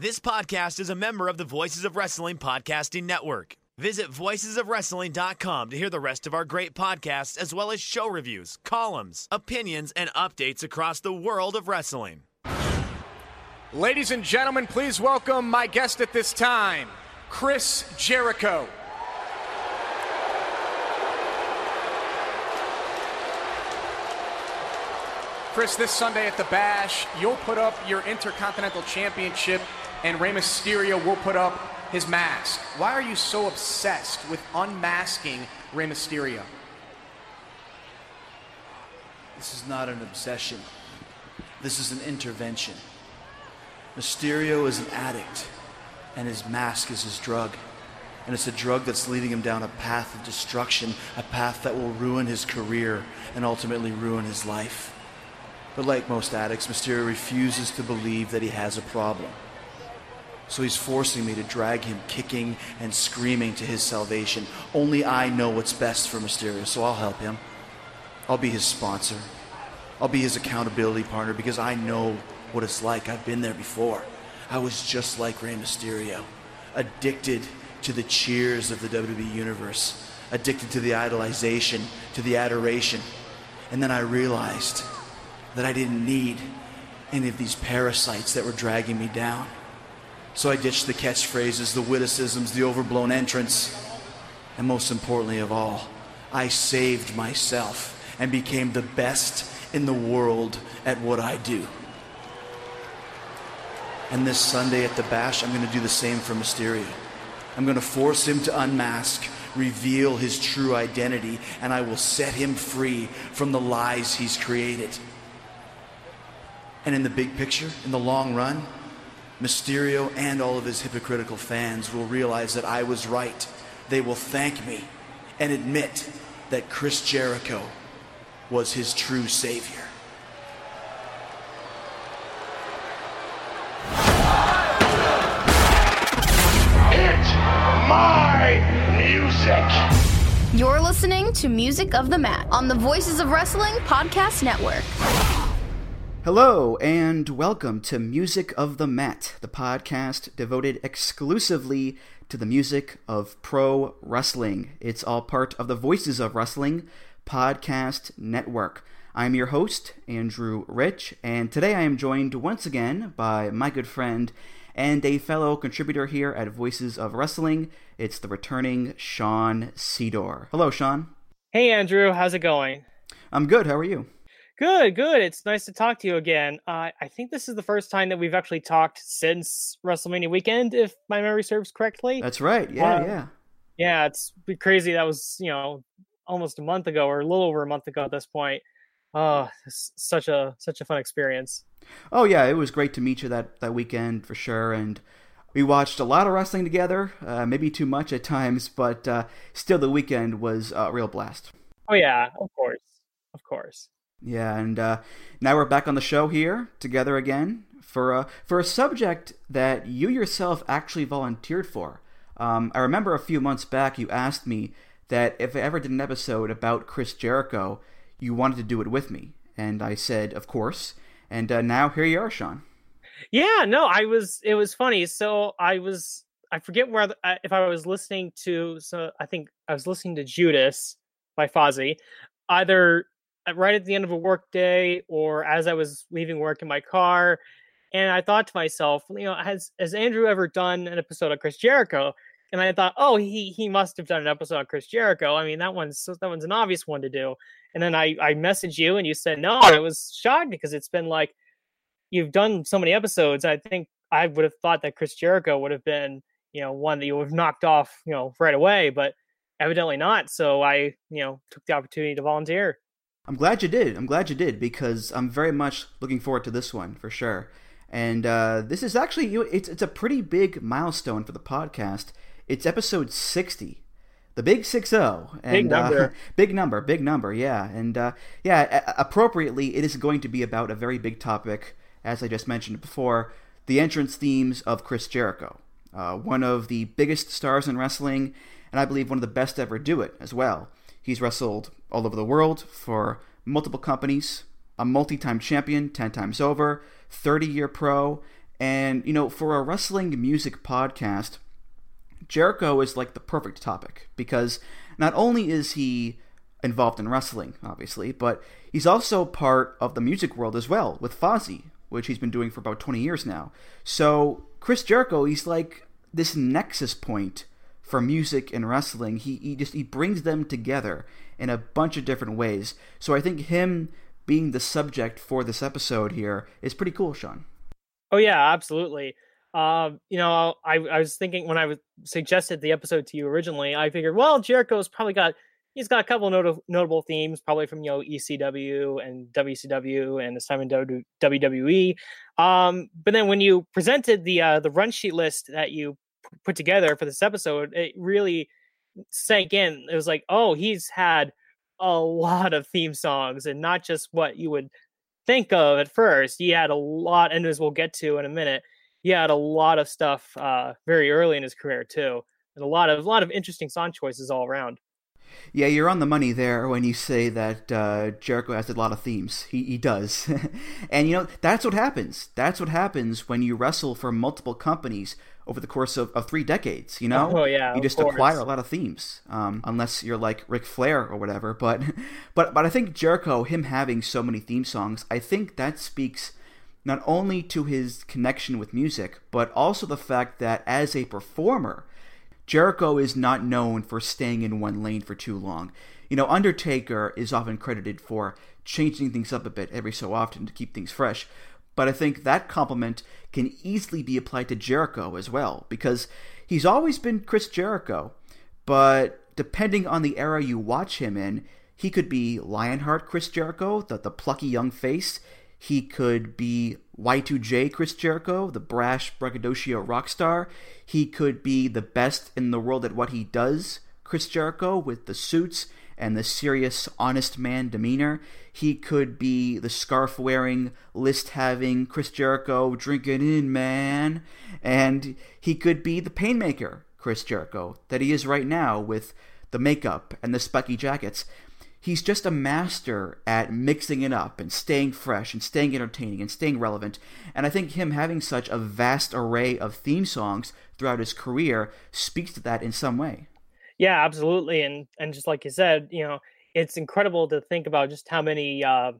This podcast is a member of the Voices of Wrestling Podcasting Network. Visit voicesofwrestling.com to hear the rest of our great podcasts, as well as show reviews, columns, opinions, and updates across the world of wrestling. Ladies and gentlemen, please welcome my guest at this time, Chris Jericho. Chris, this Sunday at the Bash, you'll put up your Intercontinental Championship, and Rey Mysterio will put up his mask. Why are you so obsessed with unmasking Rey Mysterio? This is not an obsession. This is an intervention. Mysterio is an addict, and his mask is his drug. And it's a drug that's leading him down a path of destruction, a path that will ruin his career and ultimately ruin his life. But like most addicts, Mysterio refuses to believe that he has a problem. So he's forcing me to drag him kicking and screaming to his salvation. Only I know what's best for Mysterio, so I'll help him. I'll be his sponsor. I'll be his accountability partner because I know what it's like. I've been there before. I was just like Rey Mysterio, addicted to the cheers of the WWE Universe, addicted to the idolization, to the adoration. And then I realized that I didn't need any of these parasites that were dragging me down. So I ditched the catchphrases, the witticisms, the overblown entrance, and most importantly of all, I saved myself and became the best in the world at what I do. And this Sunday at the Bash, I'm going to do the same for Mysterio. I'm going to force him to unmask, reveal his true identity, and I will set him free from the lies he's created. And in the big picture, in the long run, Mysterio and all of his hypocritical fans will realize that I was right. They will thank me and admit that Chris Jericho was his true savior. Hit my music. You're listening to Music of the Mat on the Voices of Wrestling Podcast Network. Hello, and welcome to Music of the Mat, the podcast devoted exclusively to the music of pro wrestling. It's all part of the Voices of Wrestling Podcast Network. I'm your host, Andrew Rich, and today I am joined once again by my good friend and a fellow contributor here at Voices of Wrestling. It's the returning Sean Sedor. Hello, Sean. Hey, Andrew. How's it going? I'm good. How are you? Good, good. It's nice to talk to you again. Uh, I think this is the first time that we've actually talked since WrestleMania weekend, if my memory serves correctly. That's right. Yeah, Uh, yeah. Yeah, it's crazy. That was, you know, almost a month ago or a little over a month ago at this point. Oh, such a such a fun experience. Oh yeah, it was great to meet you that that weekend for sure, and we watched a lot of wrestling together. Uh, maybe too much at times, but uh, still, the weekend was a real blast. Oh yeah, of course, of course. Yeah, and uh, now we're back on the show here together again for a for a subject that you yourself actually volunteered for. Um, I remember a few months back you asked me that if I ever did an episode about Chris Jericho, you wanted to do it with me, and I said, of course. And uh, now here you are, Sean. Yeah, no, I was. It was funny. So I was. I forget where if I was listening to. So I think I was listening to Judas by Fozzy, either right at the end of a work day or as I was leaving work in my car, and I thought to myself, you know, has has Andrew ever done an episode of Chris Jericho? And I thought, oh, he he must have done an episode of Chris Jericho. I mean, that one's that one's an obvious one to do. And then I I messaged you and you said no. And I was shocked because it's been like you've done so many episodes. I think I would have thought that Chris Jericho would have been, you know, one that you would have knocked off, you know, right away, but evidently not. So I, you know, took the opportunity to volunteer. I'm glad you did. I'm glad you did because I'm very much looking forward to this one for sure. And uh, this is actually you. It's it's a pretty big milestone for the podcast. It's episode 60, the big six zero. And, Big number. Uh, big number. Big number. Yeah. And uh, yeah, a- appropriately, it is going to be about a very big topic, as I just mentioned before, the entrance themes of Chris Jericho, uh, one of the biggest stars in wrestling, and I believe one of the best to ever do it as well. He's wrestled all over the world for multiple companies, a multi time champion 10 times over, 30 year pro, And, you know, for a wrestling music podcast, Jericho is like the perfect topic because not only is he involved in wrestling, obviously, but he's also part of the music world as well with Fozzy, which he's been doing for about 20 years now. So, Chris Jericho, he's like this nexus point for music and wrestling. He, he just he brings them together in a bunch of different ways. So I think him being the subject for this episode here is pretty cool, Sean. Oh yeah, absolutely. Um, you know, I, I was thinking when I was suggested the episode to you originally, I figured, well, Jericho's probably got he's got a couple not- notable themes, probably from you know ECW and WCW and his time in WWE. Um, but then when you presented the uh, the run sheet list that you put together for this episode, it really sank in. It was like, oh, he's had a lot of theme songs and not just what you would think of at first. He had a lot, and as we'll get to in a minute, he had a lot of stuff uh, very early in his career too, and a lot of a lot of interesting song choices all around. Yeah, you're on the money there when you say that uh, Jericho has a lot of themes. He, he does. and, you know, that's what happens. That's what happens when you wrestle for multiple companies over the course of, of three decades, you know? Oh, yeah. You just acquire a lot of themes, um, unless you're like Ric Flair or whatever. But, but, but I think Jericho, him having so many theme songs, I think that speaks not only to his connection with music, but also the fact that as a performer, Jericho is not known for staying in one lane for too long. You know, Undertaker is often credited for changing things up a bit every so often to keep things fresh. But I think that compliment can easily be applied to Jericho as well, because he's always been Chris Jericho. But depending on the era you watch him in, he could be Lionheart Chris Jericho, the, the plucky young face. He could be Y2J Chris Jericho, the brash braggadocio rock star. He could be the best in the world at what he does, Chris Jericho, with the suits and the serious, honest man demeanor. He could be the scarf wearing, list having Chris Jericho, drinking in, man. And he could be the painmaker, Chris Jericho, that he is right now with the makeup and the spiky jackets he's just a master at mixing it up and staying fresh and staying entertaining and staying relevant. And I think him having such a vast array of theme songs throughout his career speaks to that in some way. Yeah, absolutely. And and just like you said, you know, it's incredible to think about just how many uh,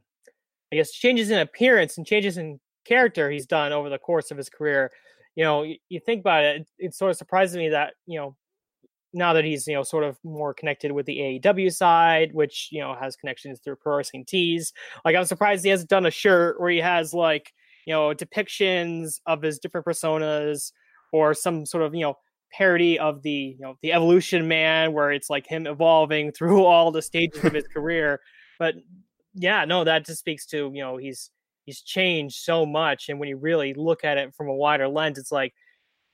I guess changes in appearance and changes in character he's done over the course of his career. You know, you, you think about it, it, it sort of surprises me that, you know, now that he's you know sort of more connected with the AEW side, which you know has connections through Pro Wrestling Tees. Like I'm surprised he hasn't done a shirt where he has like you know depictions of his different personas or some sort of you know parody of the you know the Evolution Man, where it's like him evolving through all the stages of his career. But yeah, no, that just speaks to you know he's he's changed so much, and when you really look at it from a wider lens, it's like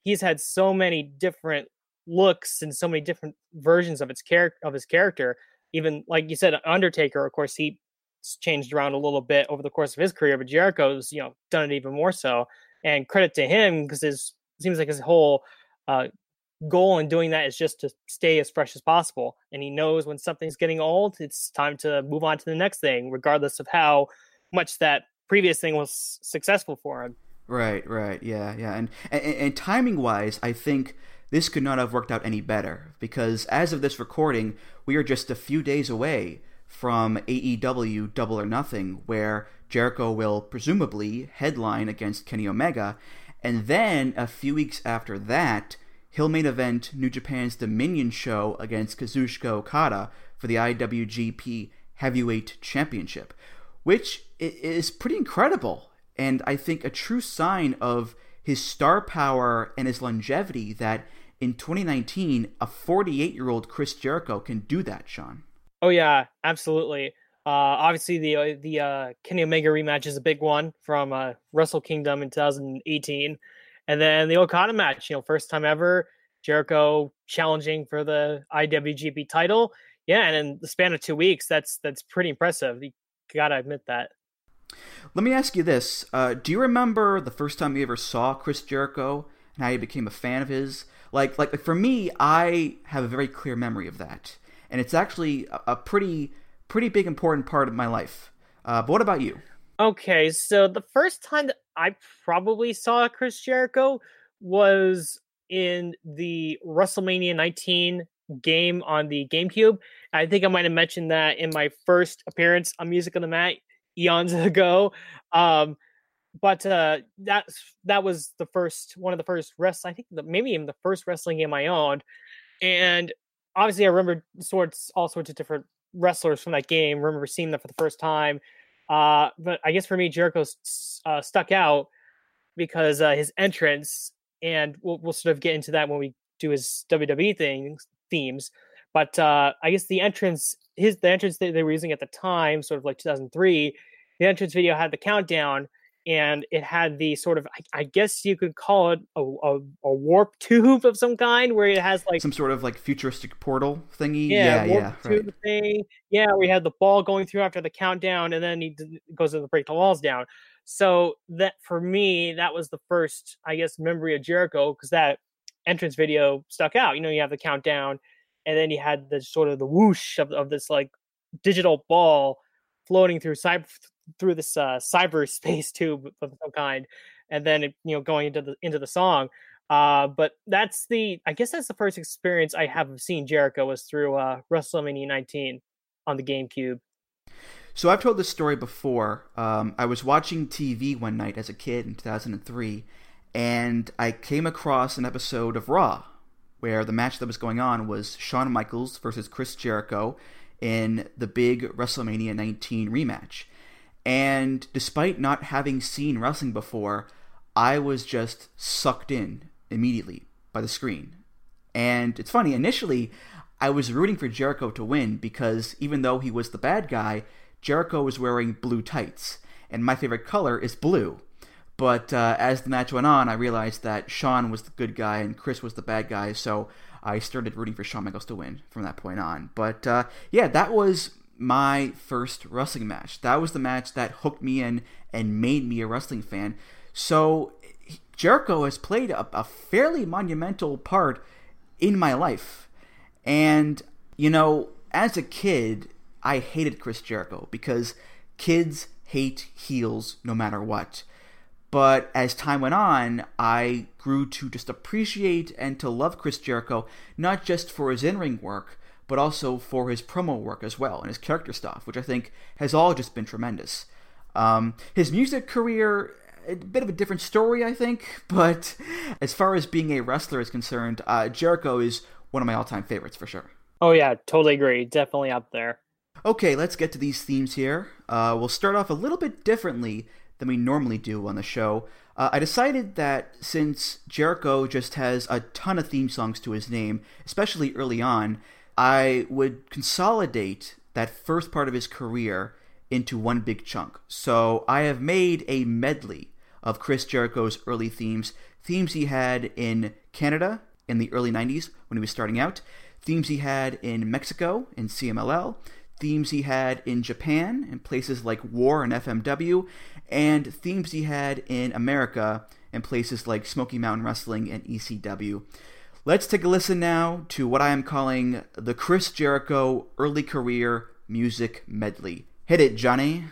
he's had so many different looks and so many different versions of its character of his character. Even like you said, Undertaker, of course, he changed around a little bit over the course of his career, but Jericho's you know done it even more so. And credit to him because his seems like his whole uh, goal in doing that is just to stay as fresh as possible. And he knows when something's getting old, it's time to move on to the next thing, regardless of how much that previous thing was successful for him. Right, right, yeah, yeah, and and, and timing wise, I think this could not have worked out any better because as of this recording, we are just a few days away from AEW Double or Nothing, where Jericho will presumably headline against Kenny Omega, and then a few weeks after that, he'll main event New Japan's Dominion show against Kazuchika Okada for the IWGP Heavyweight Championship, which is pretty incredible, and I think a true sign of his star power and his longevity that in 2019, a 48 year old Chris Jericho can do that, Sean. Oh yeah, absolutely. Uh, obviously, the uh, the uh, Kenny Omega rematch is a big one from uh, Wrestle Kingdom in 2018, and then the Okada match. You know, first time ever, Jericho challenging for the IWGP title. Yeah, and in the span of two weeks, that's that's pretty impressive. You gotta admit that. Let me ask you this: uh, Do you remember the first time you ever saw Chris Jericho and how you became a fan of his? Like, like, like for me, I have a very clear memory of that, and it's actually a, a pretty, pretty big important part of my life. Uh, but what about you? Okay, so the first time that I probably saw Chris Jericho was in the WrestleMania 19 game on the GameCube. I think I might have mentioned that in my first appearance on Music on the Mat eons ago. Um, but uh, that's that was the first one of the first rest. I think the, maybe even the first wrestling game I owned, and obviously I remember sorts all sorts of different wrestlers from that game. Remember seeing them for the first time. Uh, but I guess for me, Jericho uh, stuck out because uh, his entrance, and we'll, we'll sort of get into that when we do his WWE things themes. But uh, I guess the entrance, his the entrance that they were using at the time, sort of like 2003, the entrance video had the countdown, and it had the sort of I, I guess you could call it a, a, a, warp tube of some kind, where it has like some sort of like futuristic portal thingy. Yeah, yeah, warp yeah tube right. thing. Yeah, we had the ball going through after the countdown, and then he goes to break the walls down. So that for me, that was the first, I guess, memory of Jericho because that entrance video stuck out. You know, you have the countdown, and then you had the sort of the whoosh of, of this like digital ball floating through cyber through this uh, cyberspace tube of some kind, and then it, you know going into the into the song. Uh, but that's the I guess that's the first experience I have of seeing Jericho was through uh, WrestleMania 19 on the GameCube. So I've told this story before. Um, I was watching TV one night as a kid in 2003, and I came across an episode of Raw where the match that was going on was Shawn Michaels versus Chris Jericho in the big WrestleMania 19 rematch. And despite not having seen wrestling before, I was just sucked in immediately by the screen. And it's funny, initially, I was rooting for Jericho to win because even though he was the bad guy, Jericho was wearing blue tights. And my favorite color is blue. But uh, as the match went on, I realized that Shawn was the good guy and Chris was the bad guy, so I started rooting for Shawn Michaels to win from that point on. But uh, yeah, that was my first wrestling match. That was the match that hooked me in and made me a wrestling fan. So Jericho has played a, a fairly monumental part in my life. And, you know, as a kid, I hated Chris Jericho because kids hate heels no matter what. But as time went on, I grew to just appreciate and to love Chris Jericho, not just for his in ring work, but also for his promo work as well and his character stuff, which I think has all just been tremendous. Um, his music career, a bit of a different story, I think, but as far as being a wrestler is concerned, uh, Jericho is one of my all time favorites for sure. Oh, yeah, totally agree. Definitely up there. Okay, let's get to these themes here. Uh, we'll start off a little bit differently than we normally do on the show. Uh, I decided that since Jericho just has a ton of theme songs to his name, especially early on, I would consolidate that first part of his career into one big chunk. So I have made a medley of Chris Jericho's early themes, themes he had in Canada in the early 90s when he was starting out, themes he had in Mexico in CMLL, themes he had in Japan in places like War and FMW, and themes he had in America in places like Smoky Mountain Wrestling and ECW. Let's take a listen now to what I am calling the Chris Jericho early career music medley. Hit it, Johnny.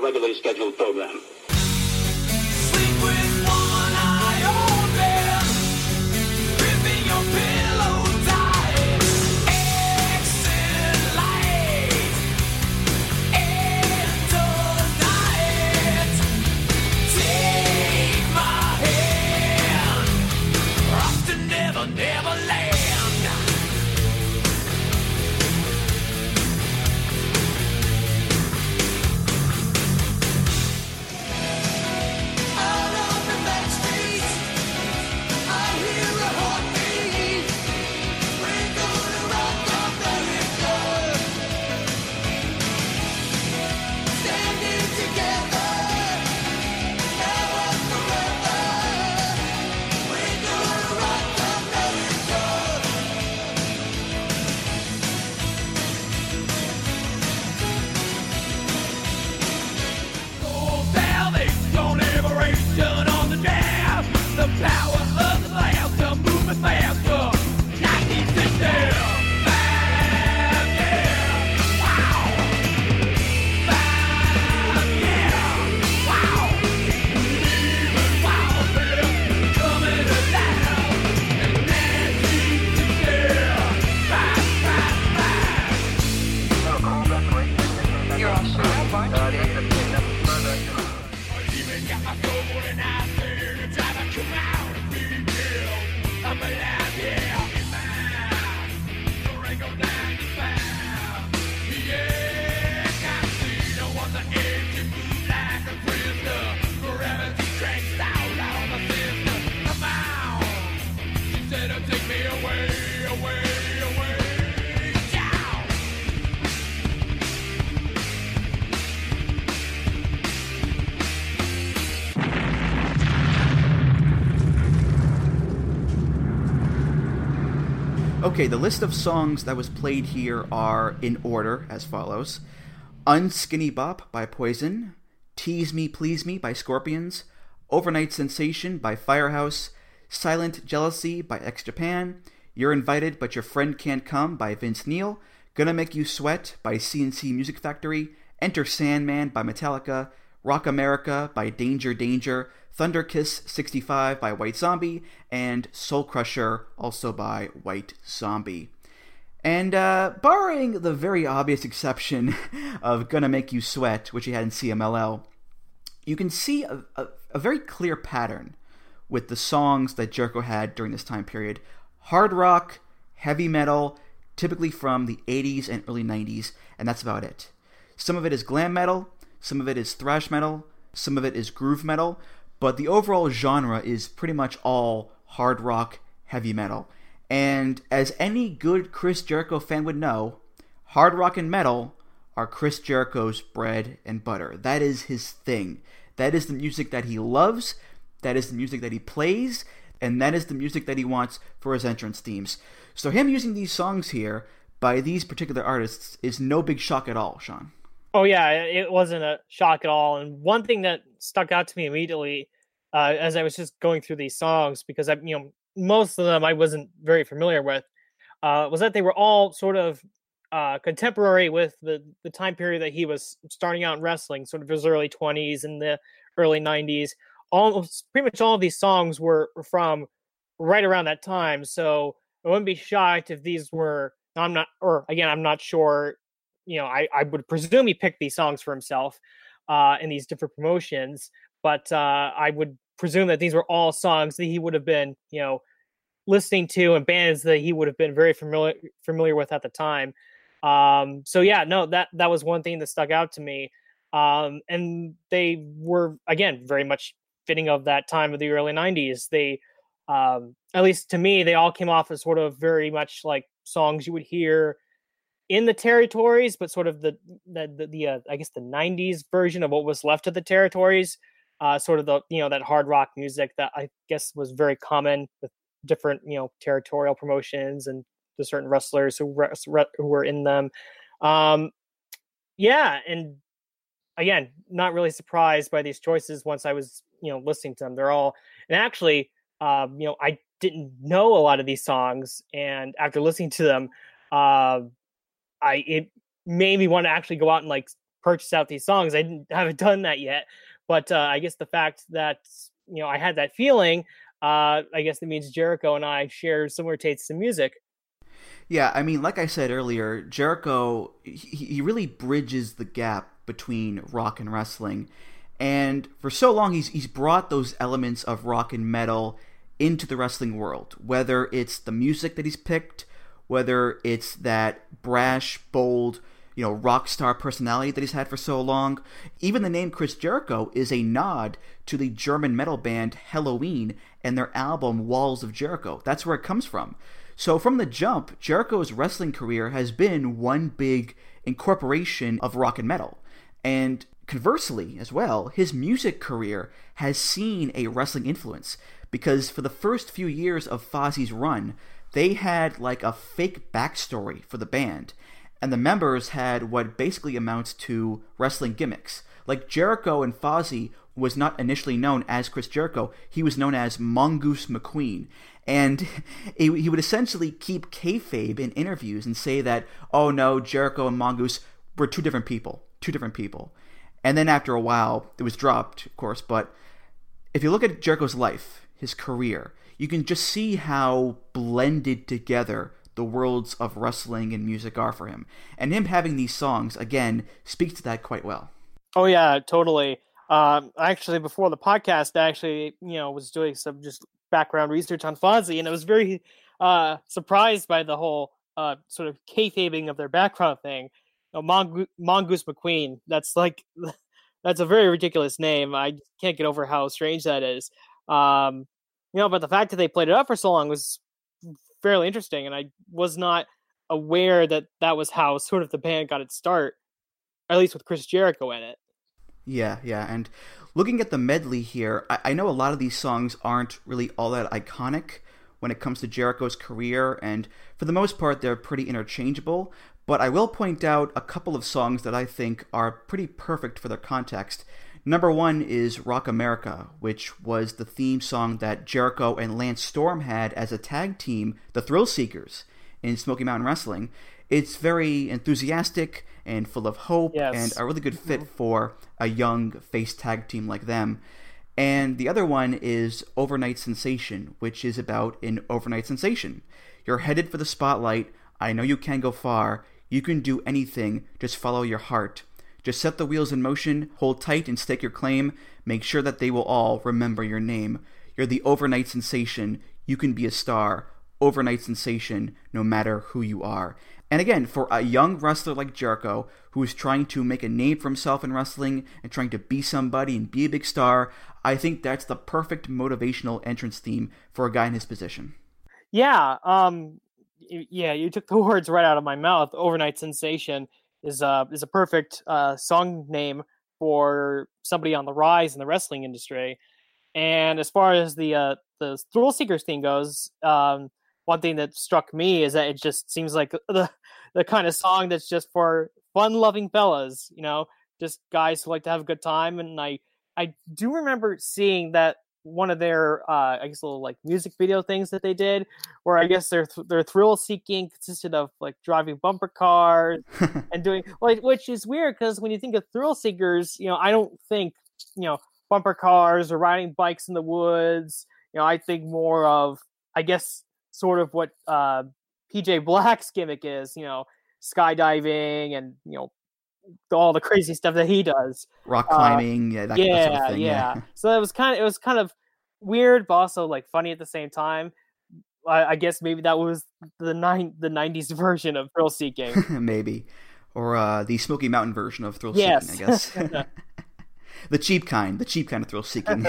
Regularly scheduled program. Okay, the list of songs that was played here are in order as follows. Unskinny Bop by Poison, Tease Me Please Me by Scorpions, Overnight Sensation by Firehouse, Silent Jealousy by X Japan, You're Invited But Your Friend Can't Come by Vince Neil, Gonna Make You Sweat by C+C Music Factory, Enter Sandman by Metallica, Rock America by Danger Danger, Thunder Kiss 65 by White Zombie, and Soul Crusher also by White Zombie. And uh, barring the very obvious exception of Gonna Make You Sweat, which he had in CMLL, you can see a, a, a very clear pattern with the songs that Jericho had during this time period. Hard rock, heavy metal, typically from the 80s and early 90s, and that's about it. Some of it is glam metal, some of it is thrash metal, some of it is groove metal, but the overall genre is pretty much all hard rock, heavy metal. And as any good Chris Jericho fan would know, hard rock and metal are Chris Jericho's bread and butter. That is his thing. That is the music that he loves, that is the music that he plays, and that is the music that he wants for his entrance themes. So him using these songs here by these particular artists is no big shock at all, Sean. Oh yeah, it wasn't a shock at all. And one thing that stuck out to me immediately uh, as I was just going through these songs, because I, you know, most of them I wasn't very familiar with, uh, was that they were all sort of uh, contemporary with the the time period that he was starting out in wrestling, sort of his early twenties and the early nineties. Almost pretty much all of these songs were from right around that time. So I wouldn't be shocked if these were. I'm not, or again, I'm not sure you know, I, I would presume he picked these songs for himself uh, in these different promotions, but uh, I would presume that these were all songs that he would have been, you know, listening to and bands that he would have been very familiar familiar with at the time. Um, so yeah, no, that that was one thing that stuck out to me. Um, and they were again very much fitting of that time of the early '90s. They, um, at least to me, they all came off as sort of very much like songs you would hear in the territories, but sort of the the the, the uh, I guess the '90s version of what was left of the territories. Uh, sort of the you know that hard rock music that I guess was very common with different you know territorial promotions and the certain wrestlers who re- who were in them. Um, yeah, and again, not really surprised by these choices once I was you know listening to them. They're all and actually, um, you know, I didn't know a lot of these songs, and after listening to them, uh, I it made me want to actually go out and like purchase out these songs. I didn't haven't done that yet, but uh, I guess the fact that you know I had that feeling, uh, I guess that means Jericho and I share similar tastes in music. Yeah, I mean, like I said earlier, Jericho he, he really bridges the gap between rock and wrestling, and for so long he's he's brought those elements of rock and metal into the wrestling world. Whether it's the music that he's picked, whether it's that brash, bold, you know, rock star personality that he's had for so long. Even the name Chris Jericho is a nod to the German metal band Helloween and their album Walls of Jericho. That's where it comes from. So from the jump, Jericho's wrestling career has been one big incorporation of rock and metal. And conversely, as well, his music career has seen a wrestling influence because for the first few years of Fozzy's run, they had like a fake backstory for the band, and the members had what basically amounts to wrestling gimmicks. Like Jericho and Fozzy was not initially known as Chris Jericho, he was known as Mongoose McQueen. And he would essentially keep kayfabe in interviews and say that, oh no, Jericho and Mongoose were two different people, two different people. And then after a while, it was dropped, of course. But if you look at Jericho's life, his career, you can just see how blended together the worlds of wrestling and music are for him. And him having these songs, again, speaks to that quite well. Oh, yeah, totally. Um, actually, before the podcast, I actually, you know, was doing some just background research on Fozzy, and I was very uh, surprised by the whole uh, sort of kayfabing of their background thing. You know, Mongo- Mongoose McQueen, that's like, that's a very ridiculous name. I can't get over how strange that is. Um, you know, but the fact that they played it up for so long was fairly interesting, and I was not aware that that was how sort of the band got its start, at least with Chris Jericho in it. Yeah, yeah, and looking at the medley here, I, I know a lot of these songs aren't really all that iconic when it comes to Jericho's career, and for the most part, they're pretty interchangeable. But I will point out a couple of songs that I think are pretty perfect for their context. Number one is Rock America, which was the theme song that Jericho and Lance Storm had as a tag team, the Thrill Seekers, in Smoky Mountain Wrestling. It's very enthusiastic and full of hope yes. and a really good fit mm-hmm. for a young face tag team like them. And the other one is Overnight Sensation, which is about an overnight sensation. You're headed for the spotlight. I know you can go far. You can do anything. Just follow your heart. Just set the wheels in motion, hold tight and stake your claim. Make sure that they will all remember your name. You're the overnight sensation. You can be a star. Overnight sensation, no matter who you are. And again, for a young wrestler like Jericho, who is trying to make a name for himself in wrestling and trying to be somebody and be a big star, I think that's the perfect motivational entrance theme for a guy in his position. Yeah, um, yeah, you took the words right out of my mouth. Overnight sensation is a is a perfect uh, song name for somebody on the rise in the wrestling industry. And as far as the uh, the Thrill Seekers thing goes, um, one thing that struck me is that it just seems like the the kind of song that's just for fun loving fellas, you know, just guys who like to have a good time. And I I do remember seeing that one of their uh, I guess little like music video things that they did, where I guess their their thrill seeking consisted of like driving bumper cars and doing like which is weird because when you think of thrill seekers, you know I don't think you know bumper cars or riding bikes in the woods. You know I think more of I guess sort of what uh, PJ Black's gimmick is. You know skydiving and you know all the crazy stuff that he does. Rock uh, climbing, uh, yeah, that, yeah, sort of thing, yeah, yeah. So it was kind of it was kind of weird, but also like funny at the same time. I, I guess maybe that was the nine the '90s version of thrill seeking, maybe, or uh, the Smoky Mountain version of thrill yes. seeking. I guess the cheap kind, the cheap kind of thrill seeking.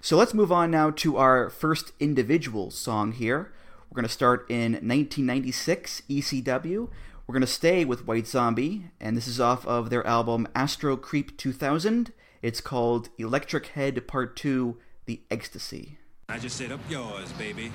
so let's move on now to our first individual song here. We're going to start in 1996 ECW we're going to stay with White Zombie, and this is off of their album Astro Creep 2000. It's called Electric Head Part 2 The Ecstasy. I just said up yours, baby.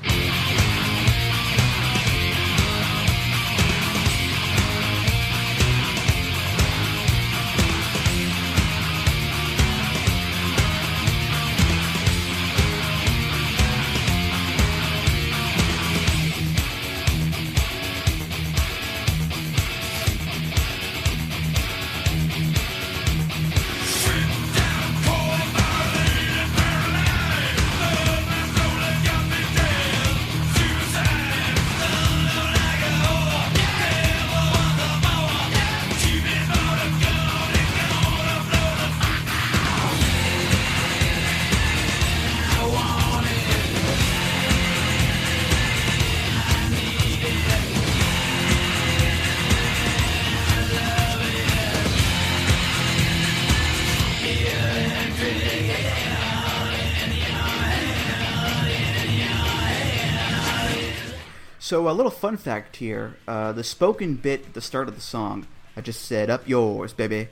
So a little fun fact here: uh, the spoken bit at the start of the song, "I just said up yours, baby,"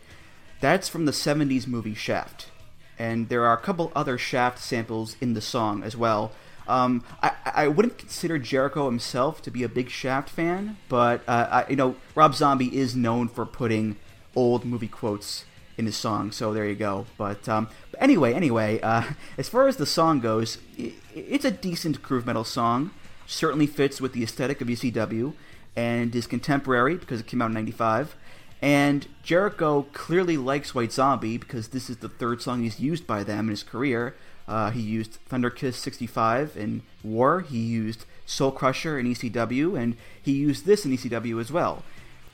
that's from the '70s movie Shaft, and there are a couple other Shaft samples in the song as well. Um, I, I wouldn't consider Jericho himself to be a big Shaft fan, but uh, I, you know Rob Zombie is known for putting old movie quotes in his song, so there you go. But, um, but anyway, anyway, uh, as far as the song goes, it, it's a decent groove metal song certainly fits with the aesthetic of ECW and is contemporary because it came out in 95. And Jericho clearly likes White Zombie because this is the third song he's used by them in his career. Uh, he used Thunder Kiss 65 in War, he used Soul Crusher in ECW, and he used this in ECW as well.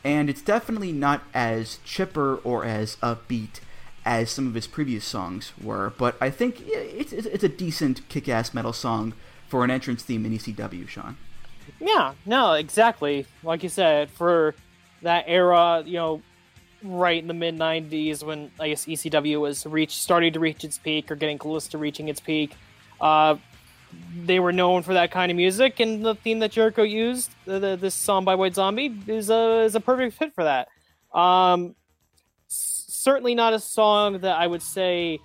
And it's definitely not as chipper or as upbeat as some of his previous songs were, but I think it's, it's a decent kick ass metal song for an entrance theme in ECW, Sean. Yeah, no, exactly. Like you said, for that era, you know, right in the mid '90s when I guess ECW was reach starting to reach its peak or getting close to reaching its peak. Uh, they were known for that kind of music, and the theme that Jericho used, the, the, this song by White Zombie, is a is a perfect fit for that. Um, certainly not a song that I would say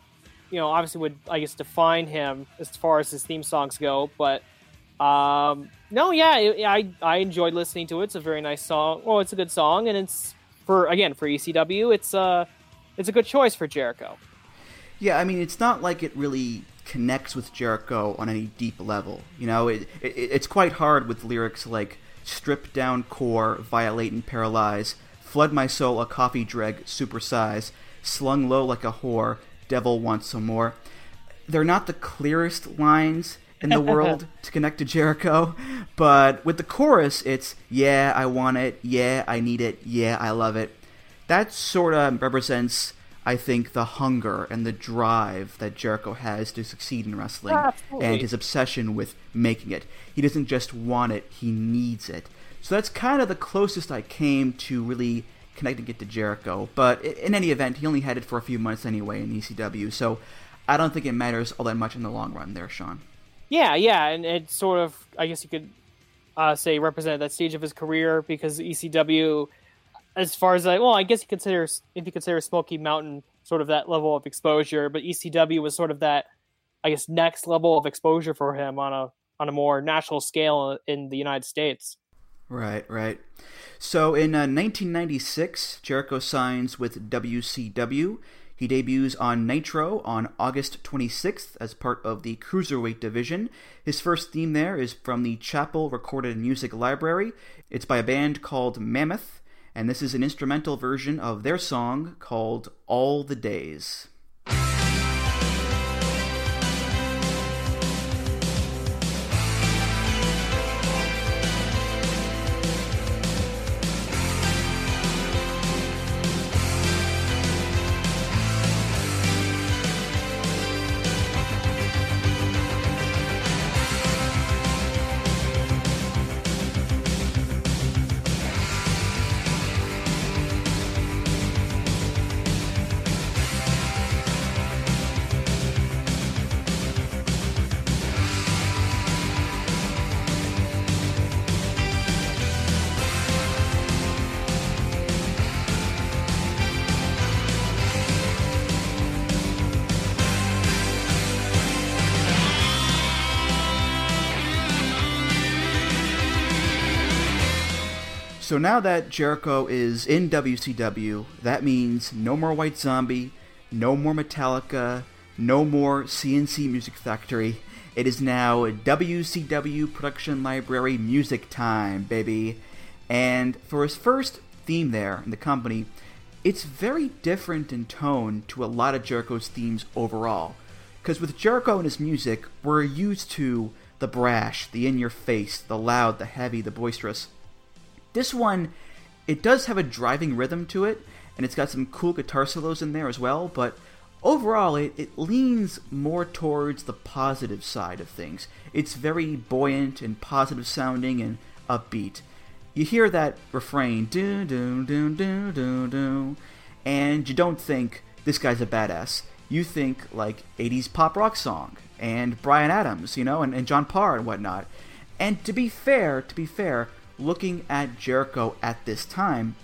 you know, obviously would I guess define him as far as his theme songs go. But um, no, yeah, I I enjoyed listening to it. It's a very nice song. Well, it's a good song, and it's for again for ECW. It's uh it's a good choice for Jericho. Yeah, I mean, it's not like it really connects with Jericho on any deep level. You know, it, it it's quite hard with lyrics like "strip down core, violate and paralyze, flood my soul a coffee dreg, supersize, slung low like a whore, devil wants some more. They're not the clearest lines in the world to connect to Jericho, but with the chorus, it's yeah, I want it, yeah, I need it, yeah, I love it. That sort of represents, I think, the hunger and the drive that Jericho has to succeed in wrestling and his obsession with making it. He doesn't just want it, he needs it. So that's kind of the closest I came to really connecting it to Jericho. But in any event, he only had it for a few months anyway in ECW, so I don't think it matters all that much in the long run there, Sean. Yeah, yeah, and it sort of, I guess you could uh, say, represented that stage of his career because ECW, as far as I, well, I guess you consider, if you consider Smoky Mountain sort of that level of exposure, but ECW was sort of that, I guess, next level of exposure for him on a on a more national scale in the United States. Right, right. So in uh, 1996, Jericho signs with WCW. He debuts on Nitro on August 26th as part of the Cruiserweight division. His first theme there is from the Chappell Recorded Music Library. It's by a band called Mammoth, and this is an instrumental version of their song called All the Days. So now that Jericho is in WCW, that means no more White Zombie, no more Metallica, no more CNC Music Factory. It is now WCW Production Library Music Time, baby. And for his first theme there in the company, it's very different in tone to a lot of Jericho's themes overall. Because with Jericho and his music, we're used to the brash, the in your face, the loud, the heavy, the boisterous. This one, it does have a driving rhythm to it, and it's got some cool guitar solos in there as well, but overall it, it leans more towards the positive side of things. It's very buoyant and positive sounding and upbeat. You hear that refrain, do do do do do do, and you don't think this guy's a badass. you think like 80s pop rock song and Bryan Adams, you know, and, and John Parr and whatnot. And to be fair, to be fair, looking at Jericho at this time,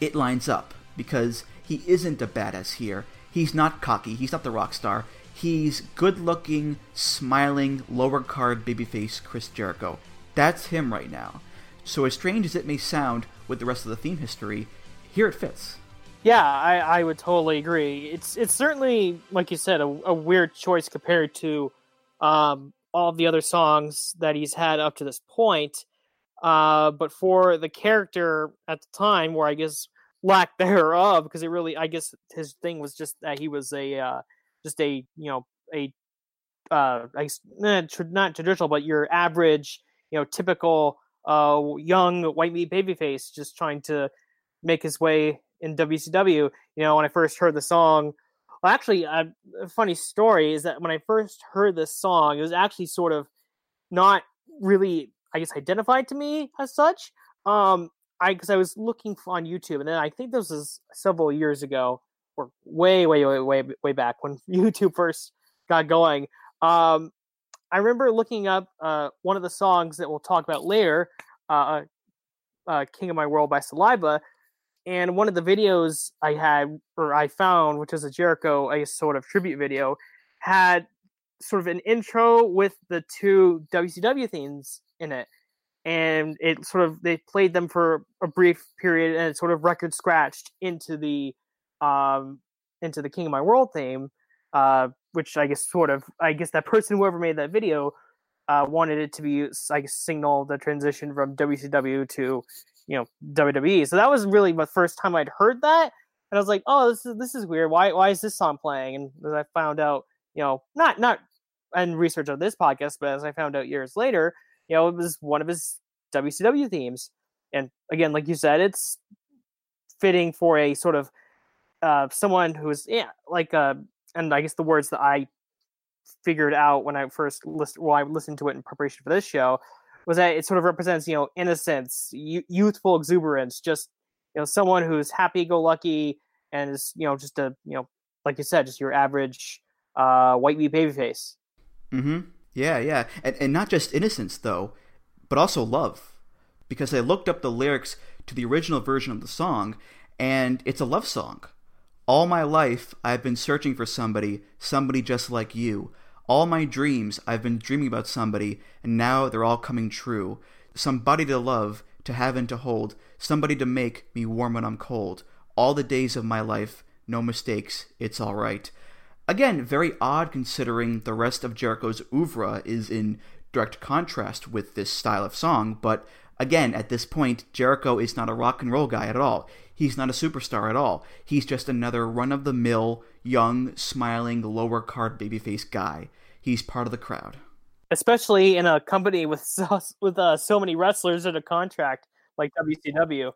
it lines up because he isn't a badass here. He's not cocky. He's not the rock star. He's good looking, smiling, lower card babyface Chris Jericho. That's him right now. So, as strange as it may sound with the rest of the theme history, here it fits. Yeah, I, I would totally agree. It's it's certainly, like you said, a, a weird choice compared to um, all the other songs that he's had up to this point. Uh, but for the character at the time, where I guess lack thereof, because it really, I guess his thing was just that he was a uh, just a you know a uh, I guess, not traditional, but your average, you know, typical uh, young white meat babyface just trying to make his way in WCW. You know, when I first heard the song, well, actually, a funny story is that when I first heard this song, it was actually sort of not really, I guess, identified to me as such. Um, I because I was looking on YouTube, and then I think this was several years ago, or way, way, way, way, way back when YouTube first got going. Um, I remember looking up uh, one of the songs that we'll talk about later, uh, uh, "King of My World" by Saliva, and one of the videos I had or I found, which is a Jericho, a sort of tribute video, had sort of an intro with the two WCW themes in it. And it sort of they played them for a brief period and it sort of record scratched into the um into the King of My World theme, uh, which I guess sort of I guess that person whoever made that video uh, wanted it to be guess signal the transition from WCW to you know WWE. So that was really my first time I'd heard that, and I was like, oh, this is this is weird. Why why is this song playing? And as I found out, you know, not not in research of this podcast, but as I found out years later, you know, it was one of his WCW themes. And again, like you said, it's fitting for a sort of uh, someone who's yeah, like uh, and I guess the words that I figured out when I first listened, well, I listened to it in preparation for this show was that it sort of represents you know innocence, youthful exuberance, just you know someone who's happy-go-lucky and is you know just a you know like you said, just your average uh, white meat babyface. Mm-hmm. Yeah, yeah, and and not just innocence though, but also love, because I looked up the lyrics to the original version of the song, and it's a love song. All my life, I've been searching for somebody, somebody just like you. All my dreams, I've been dreaming about somebody, and now they're all coming true. Somebody to love, to have and to hold, somebody to make me warm when I'm cold. All the days of my life, no mistakes, it's alright. Again, very odd considering the rest of Jericho's oeuvre is in direct contrast with this style of song, but again, at this point, Jericho is not a rock and roll guy at all. He's not a superstar at all. He's just another run of the mill, young, smiling, lower card babyface guy. He's part of the crowd. Especially in a company with so, with uh, so many wrestlers in a contract like WCW.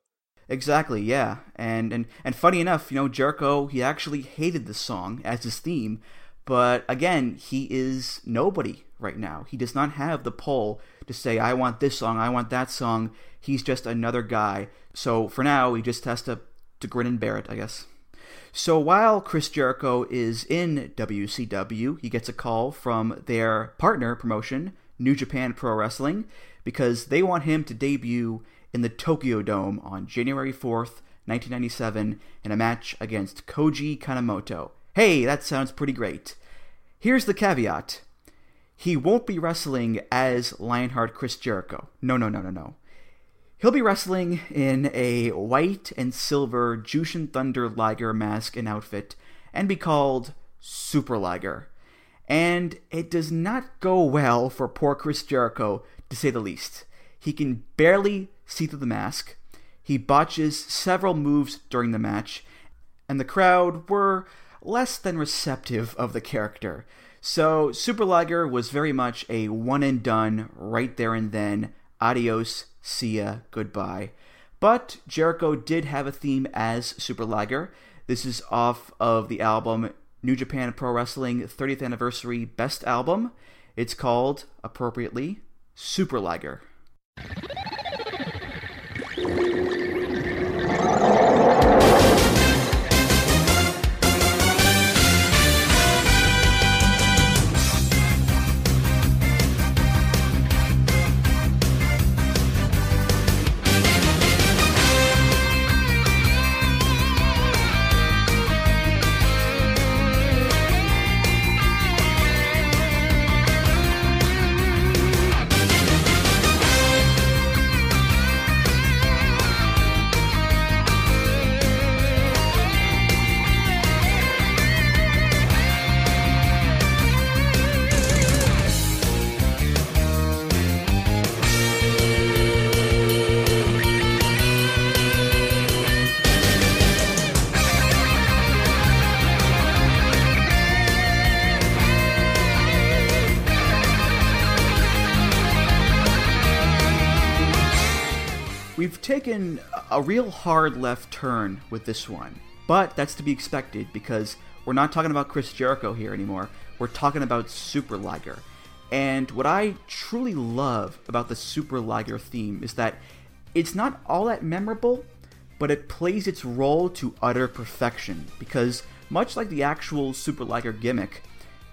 Exactly, yeah. And and and funny enough, you know, Jericho, he actually hated the song as his theme, but again, he is nobody right now. He does not have the pull to say I want this song, I want that song. He's just another guy. So for now, he just has to to grin and bear it, I guess. So while Chris Jericho is in WCW, he gets a call from their partner promotion, New Japan Pro Wrestling, because they want him to debut in the Tokyo Dome on January 4th, 1997, in a match against Koji Kanemoto. Hey, that sounds pretty great. Here's the caveat he won't be wrestling as Lionheart Chris Jericho. No, no, no, no, no. He'll be wrestling in a white and silver Jushin Thunder Liger mask and outfit and be called Super Liger. And it does not go well for poor Chris Jericho, to say the least. He can barely see through the mask. He botches several moves during the match, and the crowd were less than receptive of the character. So, Super Liger was very much a one and done, right there and then. Adios, see ya, goodbye. But Jericho did have a theme as Super Liger. This is off of the album New Japan Pro Wrestling 30th Anniversary Best Album. It's called, appropriately, Super Liger. Real hard left turn with this one, but that's to be expected because we're not talking about Chris Jericho here anymore. We're talking about Super Liger. And what I truly love about the Super Liger theme is that it's not all that memorable, but it plays its role to utter perfection because, much like the actual Super Liger gimmick,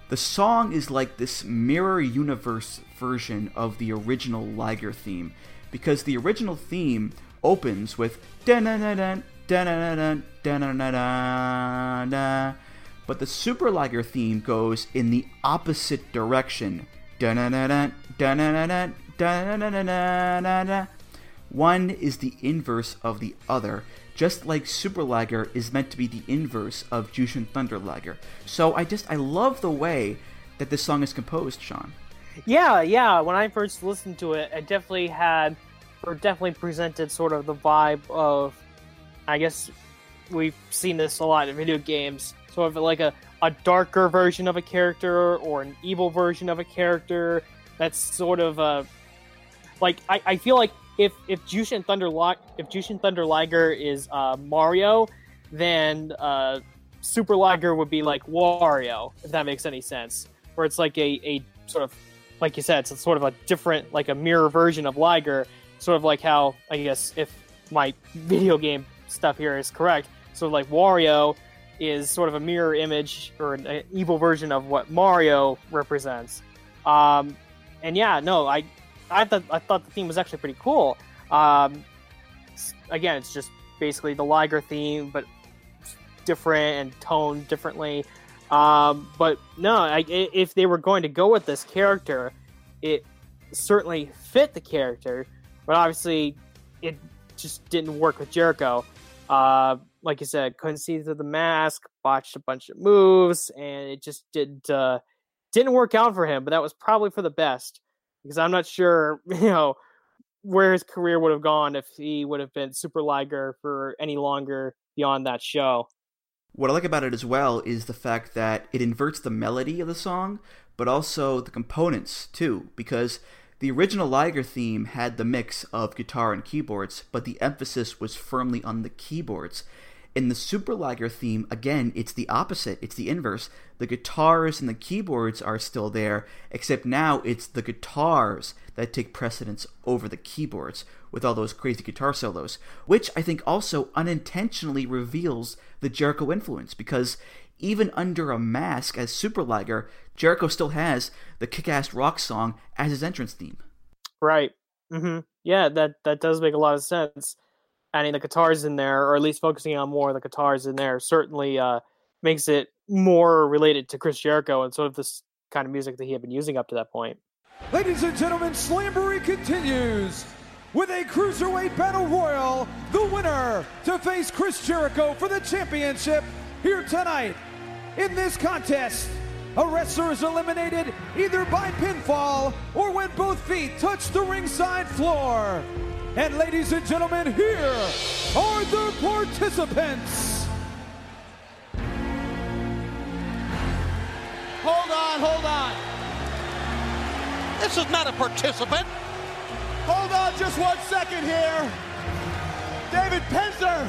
the song is like this mirror universe version of the original Liger theme because the original theme opens with but the Super Liger theme goes in the opposite direction. One is the inverse of the other, just like Super Liger is meant to be the inverse of Jushin Thunder Liger. So I just I love the way that this song is composed, Sean. Yeah, yeah. When I first listened to it, I definitely had, or definitely presented sort of the vibe of, I guess we've seen this a lot in video games, sort of like a, a darker version of a character or an evil version of a character. That's sort of a, like I, I feel like if if Jushin Thunder if Jushin Thunder Liger is uh, Mario, then uh, Super Liger would be like Wario, if that makes any sense. Where it's like a, a sort of like you said, it's sort of a different like a mirror version of Liger, sort of like how I guess if my video game stuff here is correct, sort of like Wario is sort of a mirror image or an, an evil version of what Mario represents. Um, and yeah, no, I I thought I thought the theme was actually pretty cool. Um, again, it's just basically the Liger theme, but different and toned differently. Um, but no, I, if they were going to go with this character, it certainly fit the character, but obviously it just didn't work with Jericho. Uh, like you said, couldn't see through the mask, botched a bunch of moves, and it just didn't uh, didn't work out for him. But that was probably for the best because I'm not sure, you know, where his career would have gone if he would have been Super Liger for any longer beyond that show. What I like about it as well is the fact that it inverts the melody of the song, but also the components too, because the original Liger theme had the mix of guitar and keyboards, but the emphasis was firmly on the keyboards. In the Super Liger theme, again, it's the opposite. It's the inverse. The guitars and the keyboards are still there, except now it's the guitars that take precedence over the keyboards with all those crazy guitar solos, which I think also unintentionally reveals the Jericho influence because even under a mask as Super Liger, Jericho still has the kick-ass rock song as his entrance theme. Right. Mm-hmm. Yeah, that that does make a lot of sense adding the guitars in there, or at least focusing on more of the guitars in there, certainly uh, makes it more related to Chris Jericho and sort of this kind of music that he had been using up to that point. Ladies and gentlemen, Slamboree continues with a cruiserweight battle royal. The winner to face Chris Jericho for the championship here tonight. In this contest, a wrestler is eliminated either by pinfall or when both feet touch the ringside floor. And ladies and gentlemen, here are the participants. Hold on, hold on. This is not a participant. Hold on just one second here. David Penzer,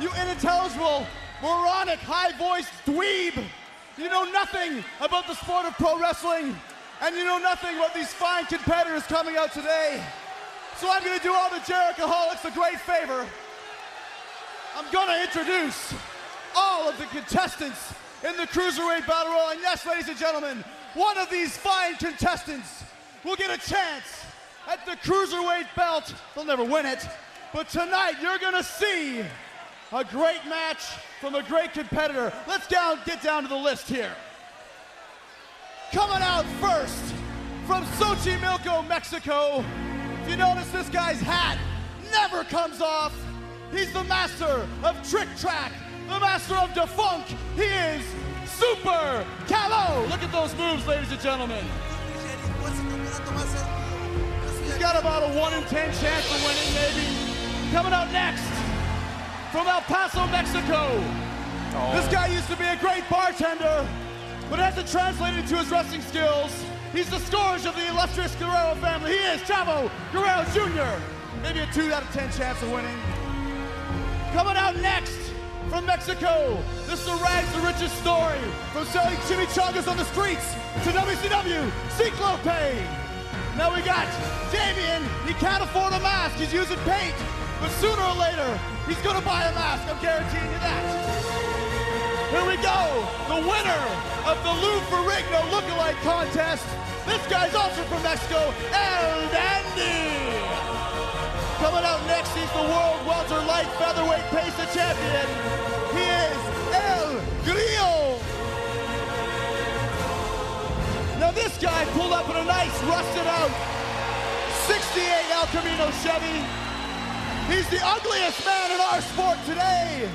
you unintelligible, moronic, high-voiced dweeb. You know nothing about the sport of pro wrestling, and you know nothing about these fine competitors coming out today. So I'm to do all the Jerichoholics a great favor. I'm to introduce all of the contestants in the Cruiserweight Battle Royal. And yes, ladies and gentlemen, one of these fine contestants will get a chance at the Cruiserweight belt. They'll never win it, but tonight you're to see a great match from a great competitor. Let's down, get down to the list here. Coming out first from Xochimilco, Mexico, If you notice this guy's hat never comes off. He's the master of trick track, the master of defunk. He is Super Calo. Look at those moves, ladies and gentlemen. He's got about a 1 in 10 chance of winning, maybe. Coming out next from El Paso, Mexico. Oh. This guy used to be a great bartender, but has to translate it into his wrestling skills. He's the scourge of the illustrious Guerrero family. He is Chavo Guerrero Jr. maybe a 2 out of 10 chance of winning. Coming out next from Mexico, this is the rags to riches story. From selling chimichangas on the streets to WCW, Ciclope. Now we got Damien. He can't afford a mask. He's using paint. But sooner or later, he's to buy a mask. I'm guaranteeing you that. Here we go. The winner of the Lou Ferrigno lookalike contest. This guy's also from Mexico, El Dandy. Coming out next, he's the world welter light featherweight pesa champion. He is El Grillo. Now this guy pulled up in a nice rusted out 68 El Camino Chevy. He's the ugliest man in our sport today.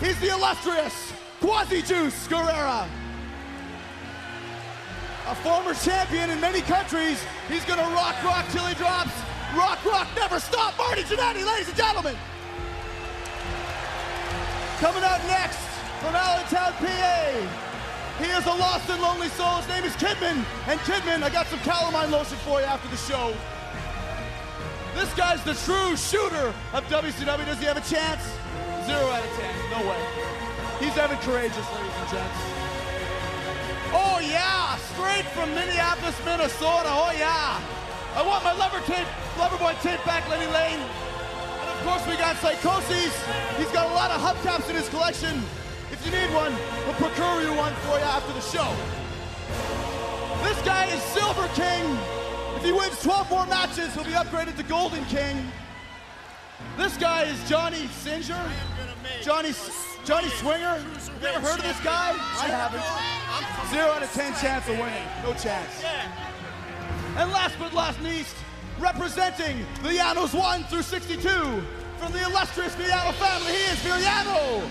He's the illustrious Quasi Juice Guerrera. A former champion in many countries. He's gonna rock, rock till he drops. Rock, rock, never stop. Marty Jannetty, ladies and gentlemen. Coming out next from Allentown, PA. He is a lost and lonely soul. His name is Kidman. And Kidman, I got some calamine lotion for you after the show. This guy's the true shooter of WCW. Does he have a chance? Zero out of ten. No way. He's Evan Karagias, ladies and gents. Oh yeah, straight from Minneapolis, Minnesota. Oh yeah. I want my lever tape, Loverboy tape back, Lenny Lane. And of course we got Psychosis. He's got a lot of hubcaps in his collection. If you need one, we'll procure you one for you after the show. This guy is Silver King. If he wins 12 more matches, he'll be upgraded to Golden King. This guy is Johnny Singer. Johnny Johnny Swinger. Have you ever heard of this guy? I haven't. Zero out of ten chance of winning. No chance. And last but not least, representing the Llanos 1 through 62, from the illustrious Villano family, he is Villano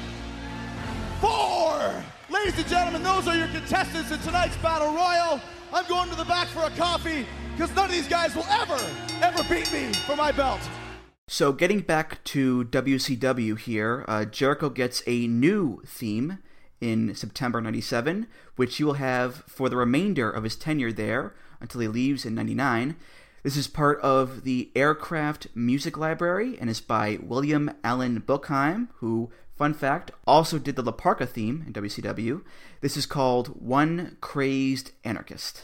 four. Ladies and gentlemen, those are your contestants in tonight's Battle Royal. I'm going to the back for a coffee because none of these guys will ever, ever beat me for my belt. So, getting back to WCW here, uh, Jericho gets a new theme in September 97, which he will have for the remainder of his tenure there until he leaves in 99. This is part of the Aircraft Music Library and is by William Allen Buchheim, who Fun fact, also did the La Parka theme in WCW. This is called One Crazed Anarchist.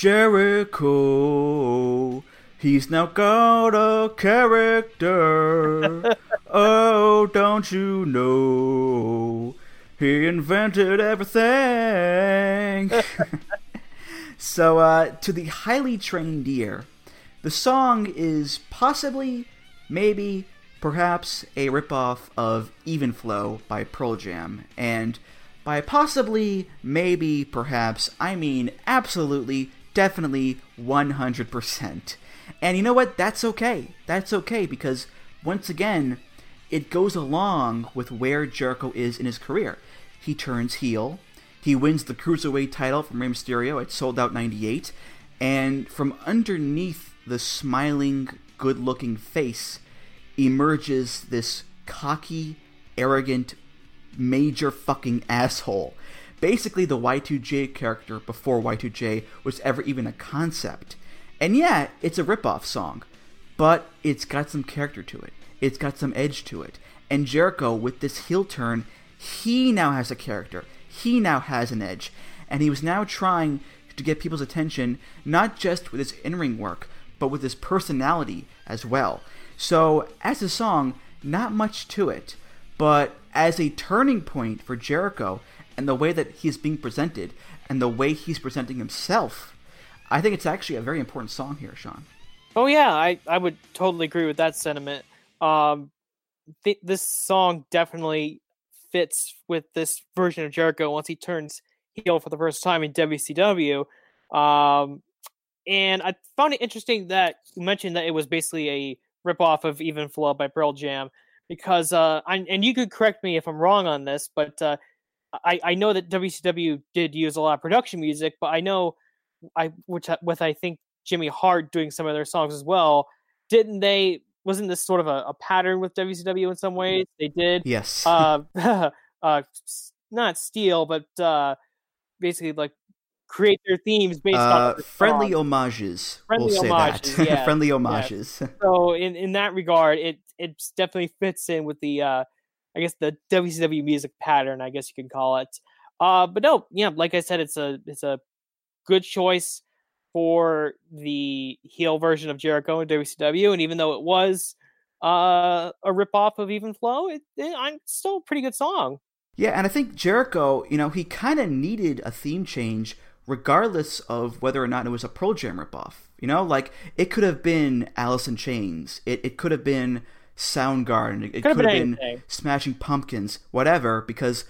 Jericho. He's now got a character. oh, don't you know? He invented everything. so, uh, to the highly trained ear, the song is possibly, maybe, perhaps a ripoff of Even Flow by Pearl Jam. And by possibly, maybe, perhaps, I mean absolutely definitely 100%. And you know what? That's okay. That's okay because, once again, it goes along with where Jericho is in his career. He turns heel. He wins the Cruiserweight title from Rey Mysterio at Souled Out 98. And from underneath the smiling, good looking face emerges this cocky, arrogant, major fucking asshole basically the Y2J character before Y2J was ever even a concept. And yeah, it's a ripoff song, but it's got some character to it. It's got some edge to it. And Jericho, with this heel turn, he now has a character. He now has an edge. And he was now trying to get people's attention, not just with his in ring work, but with his personality as well. So, as a song, not much to it, but as a turning point for Jericho and the way that he's being presented and the way he's presenting himself, I think it's actually a very important song here, Sean. Oh yeah, I, I would totally agree with that sentiment. Um, th- this song definitely fits with this version of Jericho once he turns heel for the first time in WCW. Um, and I found it interesting that you mentioned that it was basically a ripoff of Even Flow by Pearl Jam because, uh, I, and you could correct me if I'm wrong on this, but uh, I, I know that WCW did use a lot of production music, but I know I which with I think Jimmy Hart doing some of their songs as well. Didn't they? Wasn't this sort of a, a pattern with WCW in some ways? They did. Yes. Uh, uh, not steal, but uh, basically like create their themes based uh, on friendly homages. Friendly we'll homages, say that. yes, friendly homages. So in in that regard, it it definitely fits in with the uh, I guess the WCW music pattern, I guess you could call it. Uh, but no, yeah, like I said, it's a it's a good choice for the heel version of Jericho in WCW, and even though it was uh, a ripoff of Even Flow, it, it, I'm still a pretty good song. Yeah, and I think Jericho, you know, he kind of needed a theme change regardless of whether or not it was a Pearl Jam ripoff. You know, like it could have been Alice in Chains, it, it could have been Soundgarden, it, it Could have been been. Smashing Pumpkins, whatever, because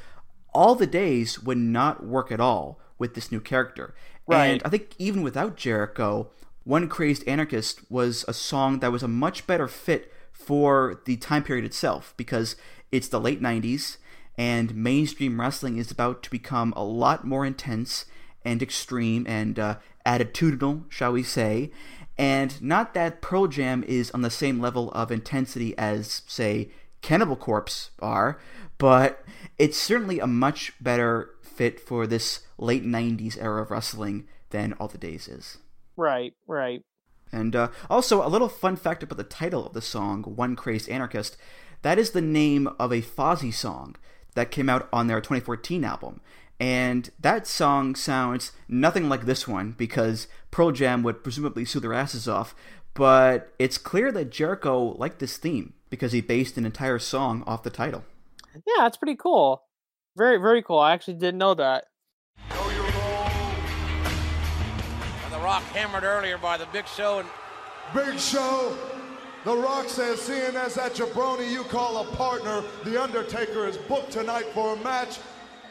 all the days would not work at all with this new character. Right. And I think even without Jericho, One Crazed Anarchist was a song that was a much better fit for the time period itself because it's the late 90s and mainstream wrestling is about to become a lot more intense and extreme and uh, attitudinal, shall we say. And not that Pearl Jam is on the same level of intensity as, say, Cannibal Corpse are, but it's certainly a much better fit for this late 90s era of wrestling than All the Days is. Right, right. And uh, also, a little fun fact about the title of the song, One Crazed Anarchist, that is the name of a Fozzy song that came out on their 2014 album. And that song sounds nothing like this one because Pearl Jam would presumably sue their asses off. But it's clear that Jericho liked this theme because he based an entire song off the title. Yeah, that's pretty cool. Very, very cool. I actually didn't know that. And The Rock hammered earlier by the Big Show and Big Show. The Rock says, seeing as that jabroni you call a partner, The Undertaker is booked tonight for a match,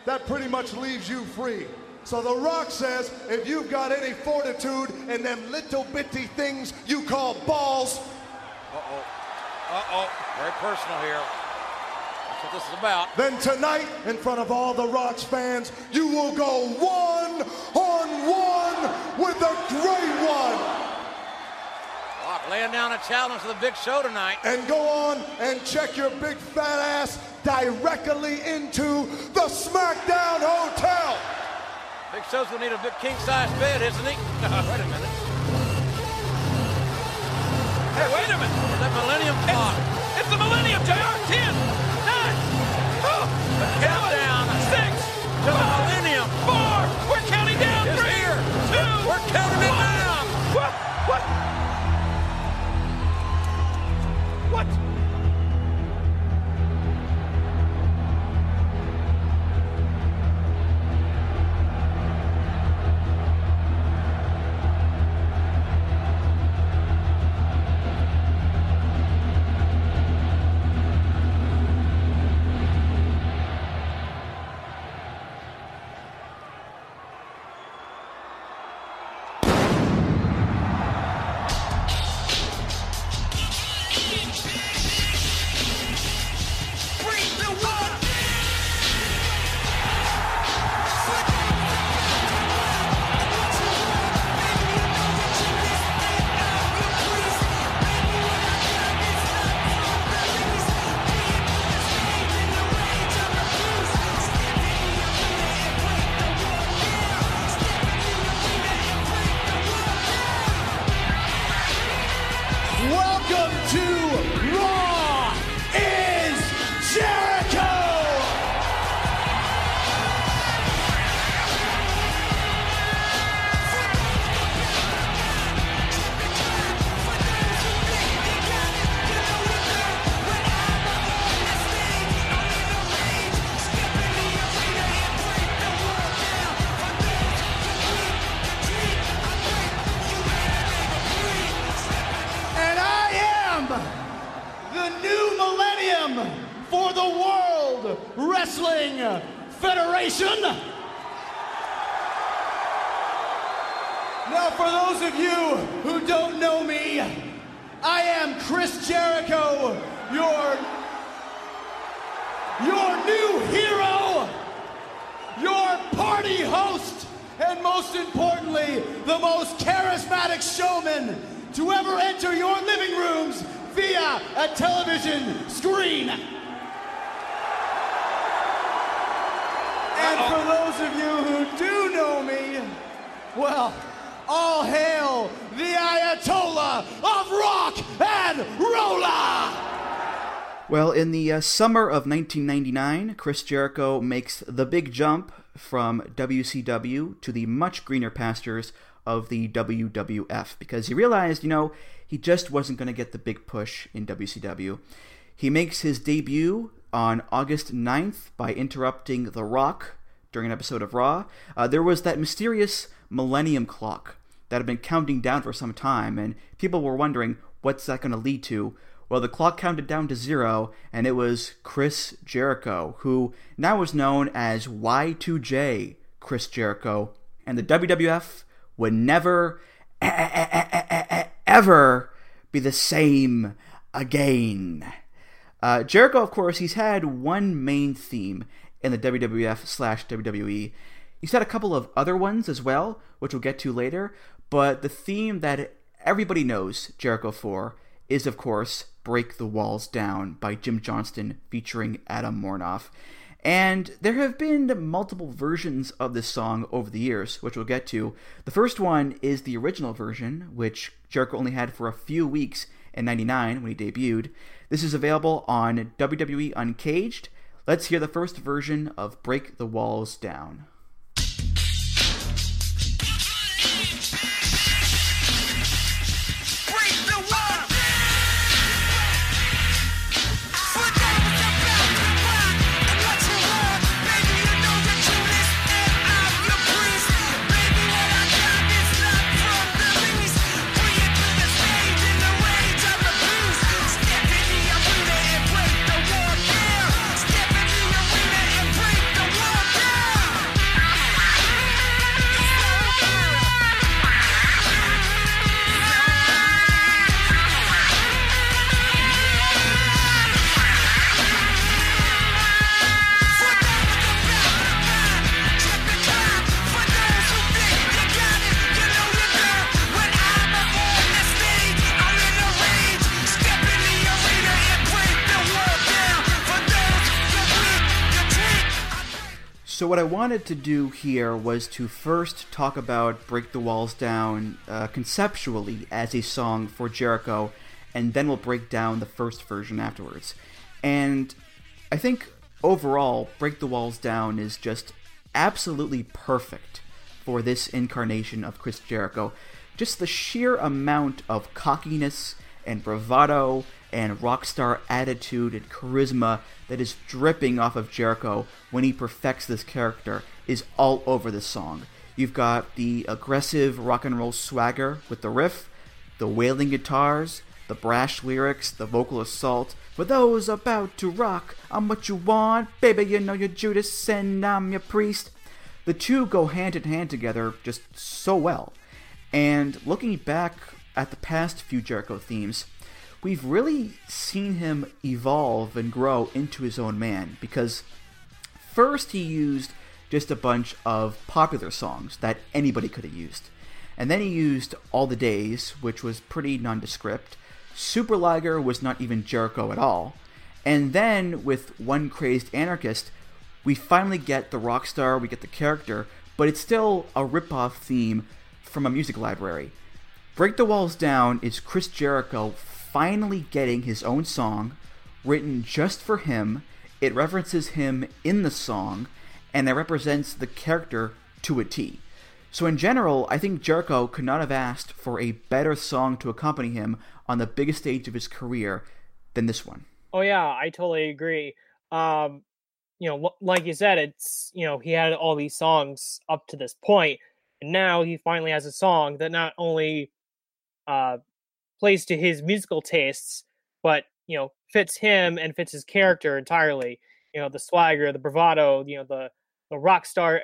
that pretty much leaves you free. So The Rock says, if you've got any fortitude in them little bitty things you call balls, uh-oh, uh-oh, very personal here. That's what this is about. then tonight, in front of all The Rock's fans, you will go one on one with the Great One. Rock laying down a challenge to the Big Show tonight. and go on and check your big fat ass directly into the SmackDown Hotel. Big Show's gonna need a big king-size bed, isn't he? wait a minute. Hey, wait a minute. Is that Millennium Clock? It's, it's, the Millennium, JR. 10, 9, 2, summer of 1999, Chris Jericho makes the big jump from WCW to the much greener pastures of the WWF because he realized, you know, he just wasn't going to get the big push in WCW. He makes his debut on August 9th by interrupting The Rock during an episode of Raw. Uh, there was that mysterious millennium clock that had been counting down for some time, and people were wondering what's that going to lead to. Well, the clock counted down to zero, and it was Chris Jericho, who now was known as Y2J Chris Jericho. And the WWF would never, ever be the same again. Uh, Jericho, of course, he's had one main theme in the WWF slash WWE. He's had a couple of other ones as well, which we'll get to later. But the theme that everybody knows Jericho for is, of course, Break the Walls Down by Jim Johnston featuring Adam Warnoff. And there have been multiple versions of this song over the years, which we'll get to. The first one is the original version, which Jericho only had for a few weeks in 99 when he debuted. This is available on WWE Uncaged. Let's hear the first version of Break the Walls Down. So what I wanted to do here was to first talk about "Break the Walls Down" uh, conceptually as a song for Jericho, and then we'll break down the first version afterwards. And I think overall, "Break the Walls Down" is just absolutely perfect for this incarnation of Chris Jericho. Just the sheer amount of cockiness and bravado and rock star attitude and charisma that is dripping off of Jericho when he perfects this character is all over this song. You've got the aggressive rock and roll swagger with the riff, the wailing guitars, the brash lyrics, the vocal assault. For those about to rock, I'm what you want, baby. You know you're Judas and I'm your priest. The two go hand in hand together just so well. And looking back at the past few Jericho themes, we've really seen him evolve and grow into his own man because first he used just a bunch of popular songs that anybody could have used. And then he used All the Days, which was pretty nondescript. Superliger was not even Jericho at all. And then with One Crazed Anarchist, we finally get the rock star, we get the character, but it's still a rip-off theme from a music library. Break the Walls Down is Chris Jericho finally getting his own song written just for him. It references him in the song, and it represents the character to a T. So, in general, I think Jericho could not have asked for a better song to accompany him on the biggest stage of his career than this one. Oh, yeah, I totally agree. Um, you know, like you said, it's, you know, he had all these songs up to this point, and now he finally has a song that not only uh, plays to his musical tastes, but you know fits him and fits his character entirely. you know the swagger, the bravado, you know the the rock star,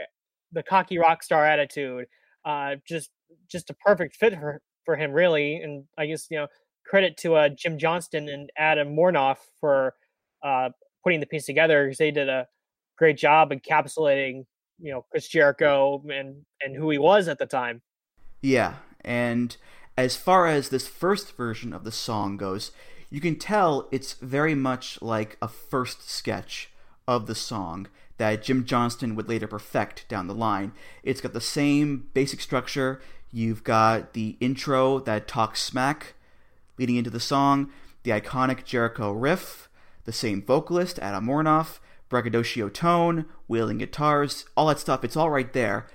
the cocky rock star attitude. Uh, just just a perfect fit for for him, really. And I guess you know credit to uh, Jim Johnston and Adam Warnoff for uh, putting the piece together because they did a great job encapsulating you know Chris Jericho and and who he was at the time. Yeah, and as far as this first version of the song goes, you can tell it's very much like a first sketch of the song that Jim Johnston would later perfect down the line. It's got the same basic structure. You've got the intro that talks smack leading into the song, the iconic Jericho riff, the same vocalist, Adam Warnoff, braggadocio tone, wailing guitars, all that stuff. It's all right there.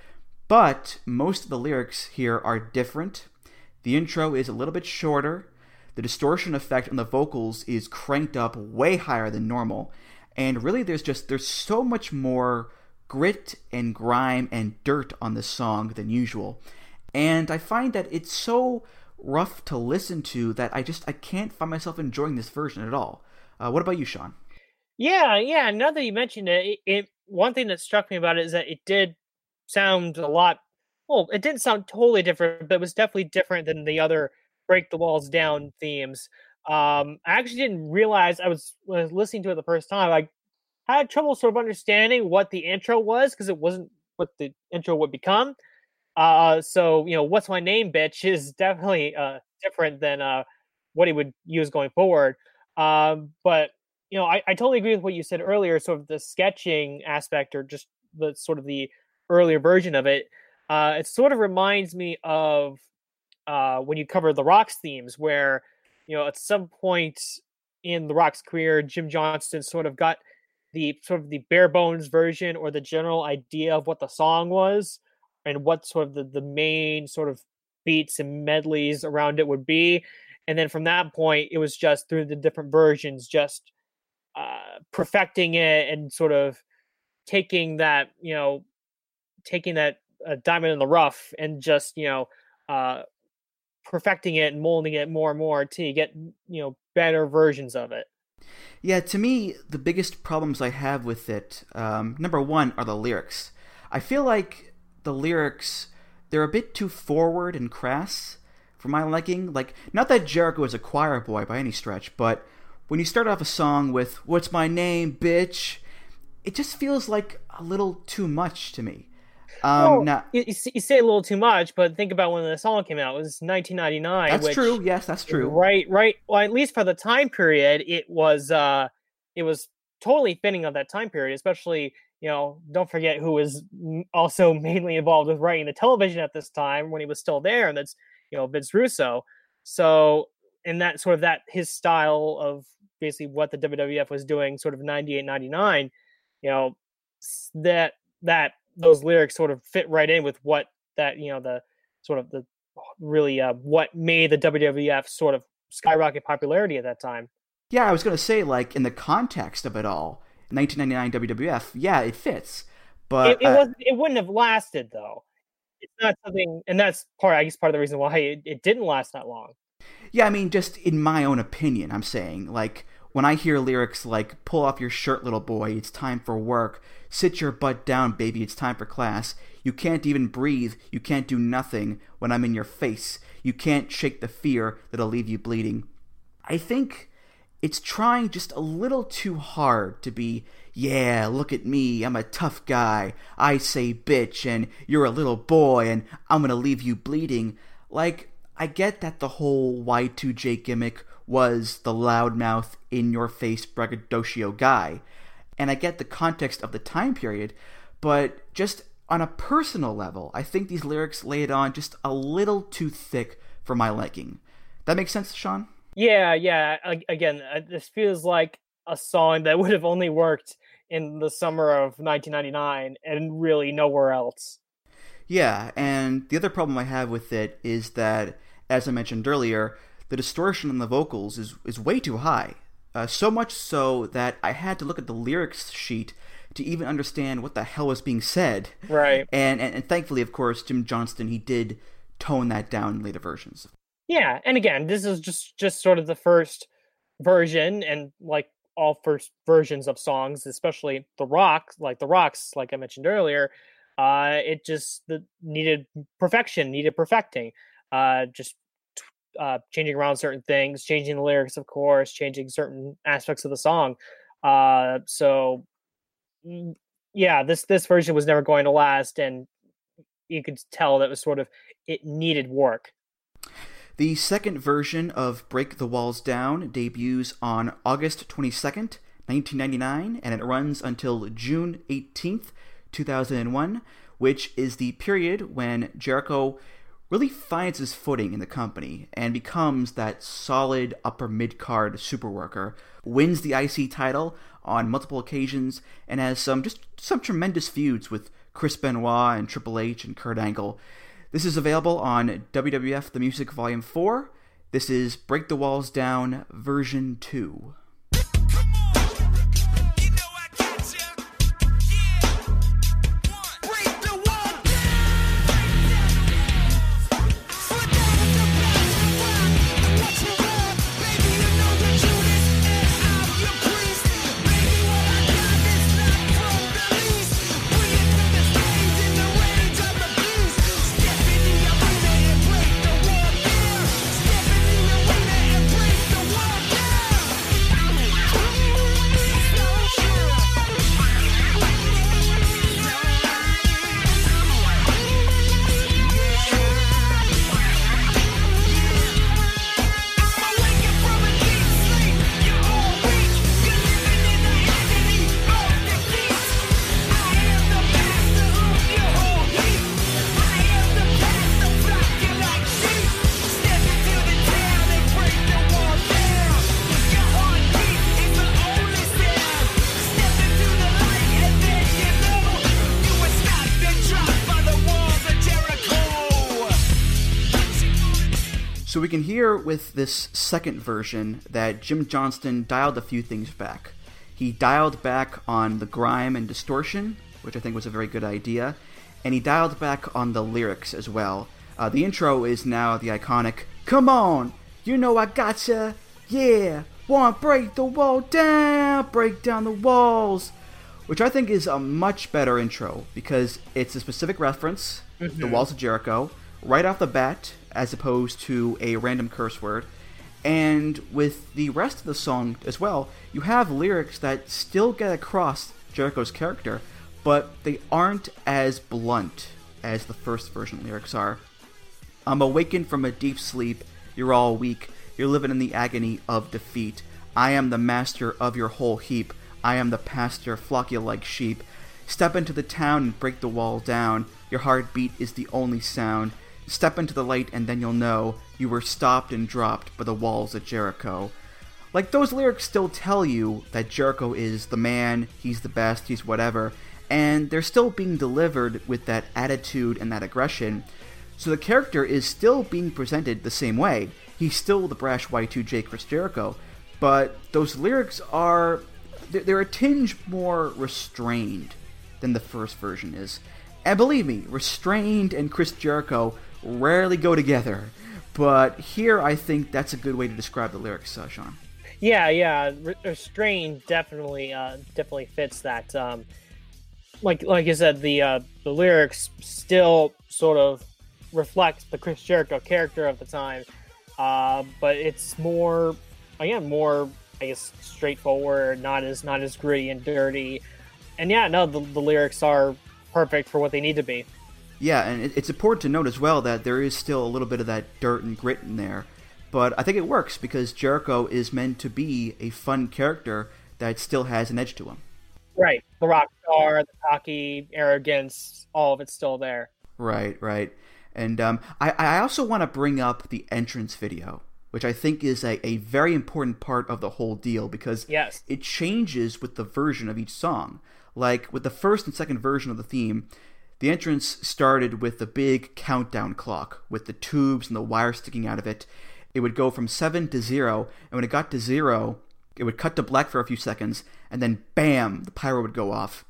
But most of the lyrics here are different. The intro is a little bit shorter. The distortion effect on the vocals is cranked up way higher than normal. And really there's just there's so much more grit and grime and dirt on this song than usual. And I find that it's so rough to listen to that I just I can't find myself enjoying this version at all. Uh, what about you, Sean? Yeah, yeah. Now that you mentioned it, it, it, one thing that struck me about it is that it did sound a lot. Well, it didn't sound totally different, but it was definitely different than the other "Break the Walls Down" themes. Um, I actually didn't realize I was, I was listening to it the first time. I had trouble sort of understanding what the intro was because it wasn't what the intro would become. Uh, so you know, what's my name, bitch, is definitely uh, different than uh, what he would use going forward. Um, but you know, I, I totally agree with what you said earlier. Sort of the sketching aspect, or just the sort of the earlier version of it. Uh, it sort of reminds me of uh, when you cover the Rock's themes, where you know at some point in the Rock's career, Jim Johnston sort of got the sort of the bare bones version or the general idea of what the song was and what sort of the, the main sort of beats and medleys around it would be. And then from that point, it was just through the different versions, just uh, perfecting it and sort of taking that, you know, taking that uh, diamond in the rough and just, you know, uh, perfecting it and molding it more and more to get, you know, better versions of it. Yeah, to me, the biggest problems I have with it, um, number one, are the lyrics. I feel like the lyrics they're a bit too forward and crass for my liking. Like, not that Jericho is a choir boy by any stretch, but when you start off a song with "What's my name, bitch," it just feels like a little too much to me. Um, well, now, you, you, say a little too much, but think about when the song came out. It was 1999. That's true. Yes, that's true. Right, right. Well, at least for the time period, it was uh, it was totally fitting of that time period. Especially, you know, don't forget who was also mainly involved with writing the television at this time when he was still there, and that's you know Vince Russo. So, in that sort of that his style of basically what the WWF was doing, sort of 98, 99, you know, that that those lyrics sort of fit right in with what that you know the sort of the really uh, what made the WWF sort of skyrocket popularity at that time. Yeah, I was going to say like in the context of it all, 1999 WWF, yeah, it fits. But it, it uh, was it wouldn't have lasted though. It's not something, and that's part. I guess part of the reason why it, it didn't last that long. Yeah, I mean, just in my own opinion, I'm saying like when I hear lyrics like "Pull off your shirt, little boy, it's time for work," "Sit your butt down, baby, it's time for class," "You can't even breathe, you can't do nothing when I'm in your face," "You can't shake the fear that'll leave you bleeding." I think it's trying just a little too hard to be, yeah, look at me, I'm a tough guy, I say bitch, and you're a little boy, and I'm gonna leave you bleeding. Like, I get that the whole Y2J gimmick was the loudmouth, in your face braggadocio guy. And I get the context of the time period, but just on a personal level, I think these lyrics lay it on just a little too thick for my liking. That makes sense, Sean? Yeah, yeah. Again, uh, this feels like a song that would have only worked in the summer of 1999 and really nowhere else. Yeah, and the other problem I have with it is that, as I mentioned earlier, the distortion on the vocals is, is way too high. Uh, so much so that I had to look at the lyrics sheet to even understand what the hell was being said. Right. And, and, and thankfully, of course, Jim Johnston, he did tone that down in later versions. Yeah, and again, this is just just sort of the first version, and like all first versions of songs, especially the rock, like the rocks, like I mentioned earlier, uh, it just the, needed perfection, needed perfecting. Uh, just uh, changing around certain things, changing the lyrics, of course, changing certain aspects of the song. Uh, so mm, yeah, this this version was never going to last, and you could tell that was sort of it needed work. The second version of Break the Walls Down debuts on August 22nd, 1999, and it runs until June 18th, 2001, which is the period when Jericho really finds his footing in the company and becomes that solid upper mid card super worker, wins the IC title on multiple occasions, and has some just some tremendous feuds with Chris Benoit and Triple H and Kurt Angle. This is available on WWF The Music Volume 4. This is Break the Walls Down version 2. We can hear with this second version that Jim Johnston dialed a few things back. He dialed back on the grime and distortion, which I think was a very good idea, and he dialed back on the lyrics as well. Uh, the intro is now the iconic "Come on, you know I gotcha, yeah, want break the wall down, break down the walls," which I think is a much better intro because it's a specific reference, Mm-hmm. the walls of Jericho, right off the bat, as opposed to a random curse word. And with the rest of the song as well, you have lyrics that still get across Jericho's character, but they aren't as blunt as the first version lyrics are. I'm awakened from a deep sleep. You're all weak. You're living in the agony of defeat. I am the master of your whole heap. I am the pastor, flock you like sheep. Step into the town and break the wall down. Your heartbeat is the only sound. Step into the light and then you'll know you were stopped and dropped by the walls of Jericho. Like, those lyrics still tell you that Jericho is the man, he's the best, he's whatever, and they're still being delivered with that attitude and that aggression. So the character is still being presented the same way. He's still the brash Y2J Chris Jericho, but those lyrics are. they're a tinge more restrained than the first version is. And believe me, restrained and Chris Jericho rarely go together. But here I think that's a good way to describe the lyrics, uh, Sean. Yeah, yeah, Re- restrained definitely, uh, definitely fits that. Um, like, like I said, the uh, the lyrics still sort of reflect the Chris Jericho character of the time, uh, but it's more, again, more I guess straightforward, not as not as gritty and dirty. And yeah, no, the, the lyrics are perfect for what they need to be. Yeah, and it- it's important to note as well that there is still a little bit of that dirt and grit in there. But I think it works because Jericho is meant to be a fun character that still has an edge to him. Right, the rock star, the cocky arrogance, all of it's still there. Right, right. And um, I, I also want to bring up the entrance video, which I think is a, a very important part of the whole deal because Yes. it changes with the version of each song. Like with the first and second version of the theme, the entrance started with the big countdown clock with the tubes and the wire sticking out of it. It would go from 7 to 0, and when it got to 0, it would cut to black for a few seconds, and then bam, the pyro would go off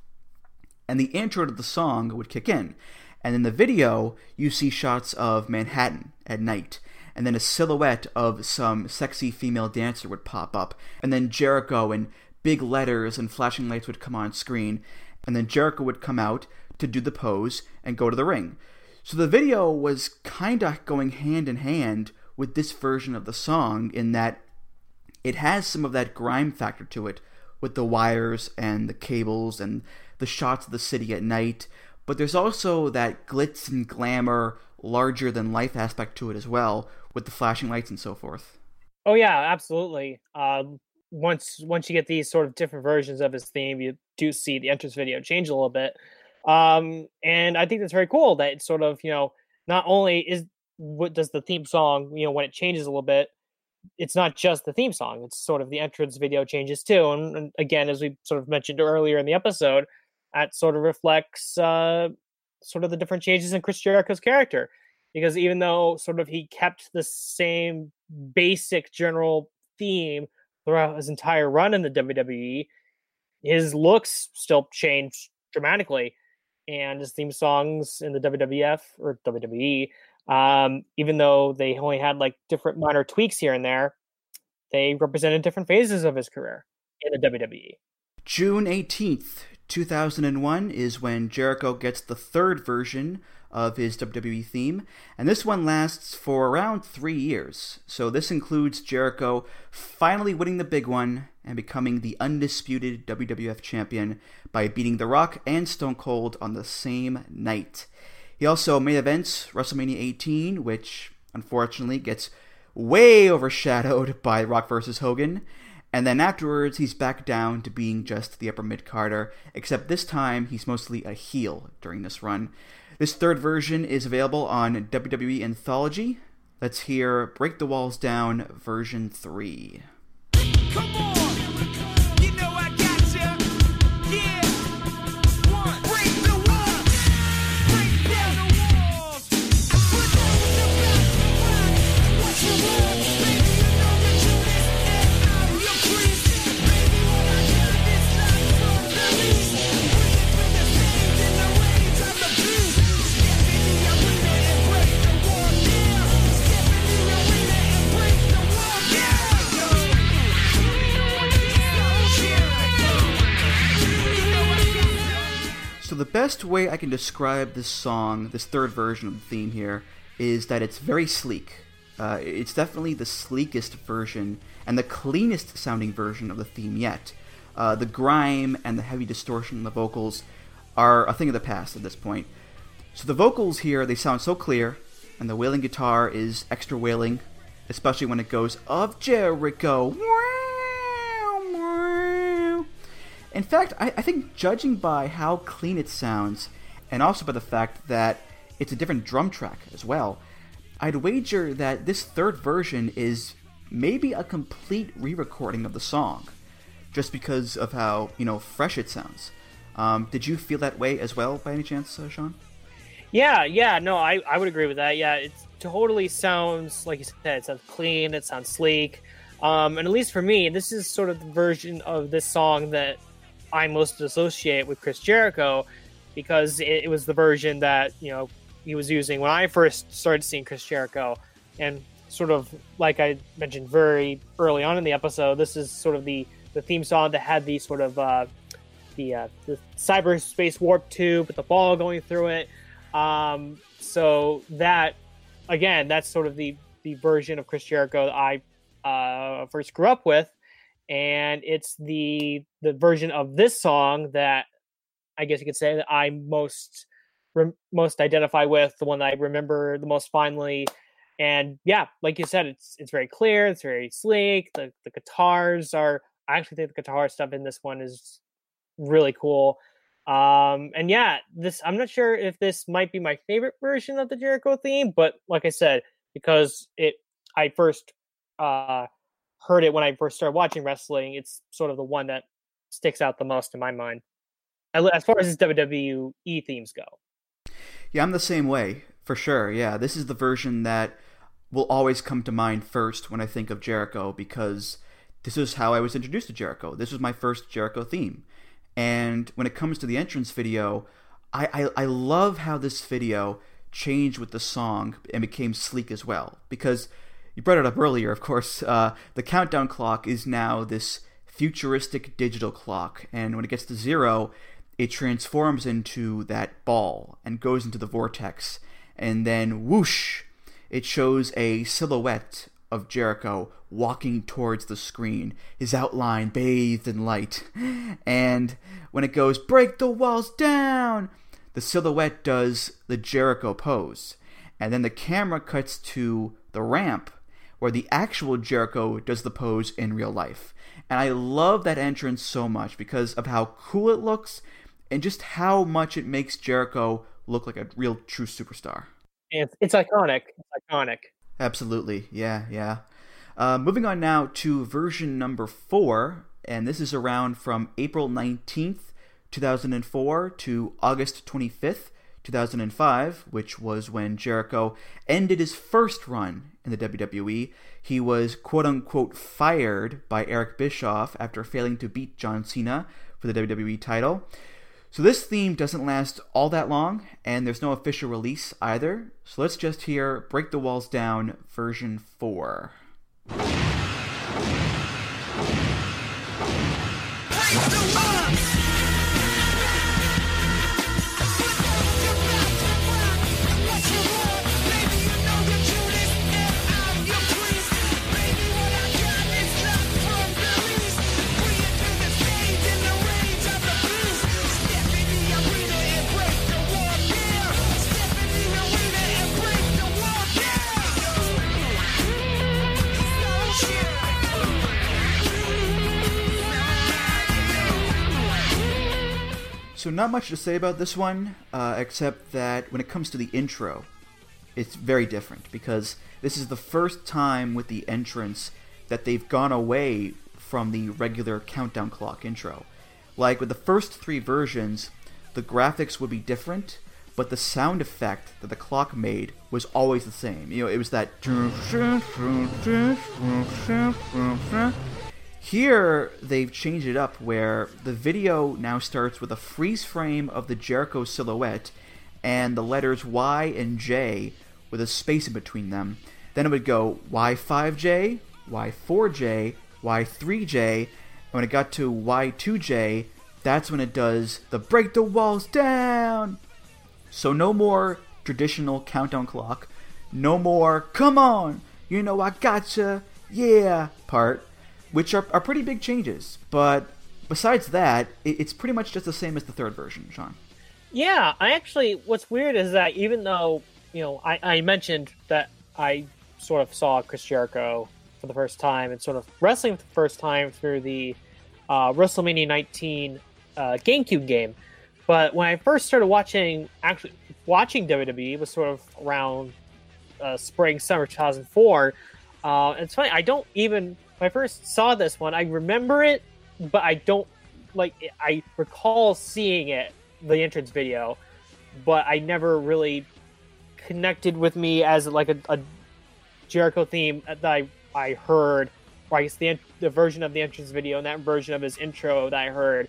and the intro to the song would kick in. And in the video, you see shots of Manhattan at night, and then a silhouette of some sexy female dancer would pop up, and then Jericho and big letters and flashing lights would come on screen, and then Jericho would come out to do the pose and go to the ring. So the video was kind of going hand in hand with this version of the song in that it has some of that grime factor to it with the wires and the cables and the shots of the city at night, but there's also that glitz and glamour, larger than life aspect to it as well, with the flashing lights and so forth. Oh yeah, absolutely. Uh, once once you get these sort of different versions of his theme, you do see the entrance video change a little bit. Um, and I think that's very cool that it's sort of, you know, not only is what does the theme song, you know, when it changes a little bit, it's not just the theme song, it's sort of the entrance video changes too. And, and again, as we sort of mentioned earlier in the episode, that sort of reflects uh, sort of the different changes in Chris Jericho's character. Because even though sort of he kept the same basic general theme throughout his entire run in the WWE, his looks still changed dramatically and his theme songs in the WWF or WWE, um, even though they only had like different minor tweaks here and there, they represented different phases of his career in the WWE. June 18th, 2001 is when Jericho gets the third version of his WWE theme, and this one lasts for around three years. So this includes Jericho finally winning the big one and becoming the undisputed WWF champion by beating The Rock and Stone Cold on the same night. He also main events WrestleMania 18, which unfortunately gets way overshadowed by Rock versus Hogan. And then afterwards, he's back down to being just the upper mid carder, except this time he's mostly a heel during this run. This third version is available on WWE Anthology. Let's hear Break the Walls Down version 3. The best way I can describe this song, this third version of the theme here, is that it's very sleek. Uh, it's definitely the sleekest version and the cleanest sounding version of the theme yet. Uh, the grime and the heavy distortion in the vocals are a thing of the past at this point. So the vocals here, they sound so clear, and the wailing guitar is extra wailing, especially when it goes, Of Jericho! In fact, I, I think judging by how clean it sounds, and also by the fact that it's a different drum track as well, I'd wager that this third version is maybe a complete re-recording of the song, just because of how you know fresh it sounds. Um, did you feel that way as well, by any chance, uh, Sean? Yeah, yeah, no, I, I would agree with that. Yeah, it totally sounds like you said. It sounds clean. It sounds sleek. Um, and at least for me, this is sort of the version of this song that I most associate with Chris Jericho because it, it, was the version that you know he was using when I first started seeing Chris Jericho, and sort of like I mentioned very early on in the episode, this is sort of the the theme song that had the sort of uh, the uh, the cyberspace warp tube with the ball going through it. Um, so that again, that's sort of the the version of Chris Jericho that I uh, first grew up with and it's the the version of this song that I guess you could say that I most re- most identify with, the one that I remember the most fondly. And yeah, like you said, it's it's very clear, it's very sleek. The the guitars are I actually think the guitar stuff in this one is really cool. Um, and yeah, this I'm not sure if this might be my favorite version of the Jericho theme, but like I said, because it I first uh heard it when I first started watching wrestling, it's sort of the one that sticks out the most in my mind. As far as his WWE themes go. Yeah, I'm the same way, for sure. Yeah, this is the version that will always come to mind first when I think of Jericho because this is how I was introduced to Jericho. This was my first Jericho theme. And when it comes to the entrance video, I, I, I love how this video changed with the song and became sleek as well. Because you brought it up earlier, of course. Uh, the countdown clock is now this futuristic digital clock. And when it gets to zero, it transforms into that ball and goes into the vortex. And then whoosh, it shows a silhouette of Jericho walking towards the screen, his outline bathed in light. And when it goes, break the walls down, the silhouette does the Jericho pose. And then the camera cuts to the ramp where the actual Jericho does the pose in real life. And I love that entrance so much because of how cool it looks and just how much it makes Jericho look like a real true superstar. It's, it's iconic. It's iconic. Absolutely. Yeah, yeah. Uh, moving on now to version number four, and this is around from April 19th, 2004 to August 25th, 2005, which was when Jericho ended his first run in the WWE. He was quote unquote fired by Eric Bischoff after failing to beat John Cena for the WWE title. So this theme doesn't last all that long, and there's no official release either. So let's just hear Break the Walls Down version 4. So not much to say about this one, uh, except that when it comes to the intro, it's very different because this is the first time with the entrance that they've gone away from the regular countdown clock intro. Like with the first three versions, the graphics would be different, but the sound effect that the clock made was always the same. You know, it was that. Here, they've changed it up where the video now starts with a freeze frame of the Jericho silhouette and the letters Y and J with a space in between them. Then it would go Y5J, Y4J, Y3J, and when it got to Y2J, that's when it does the break the walls down. So no more traditional countdown clock, no more come on, you know I gotcha, yeah part which are, are pretty big changes. But besides that, it, it's pretty much just the same as the third version, Sean. Yeah, I actually, what's weird is that even though, you know, I, I mentioned that I sort of saw Chris Jericho for the first time and sort of wrestling for the first time through the uh, WrestleMania 19 uh, GameCube game. But when I first started watching, actually watching WWE was sort of around uh, spring, summer 2004. Uh, it's funny, I don't even when I first saw this one, I remember it, but I don't like. I recall seeing it, the entrance video, but I never really connected with me as like a, a Jericho theme that I I heard, or I guess the the version of the entrance video and that version of his intro that I heard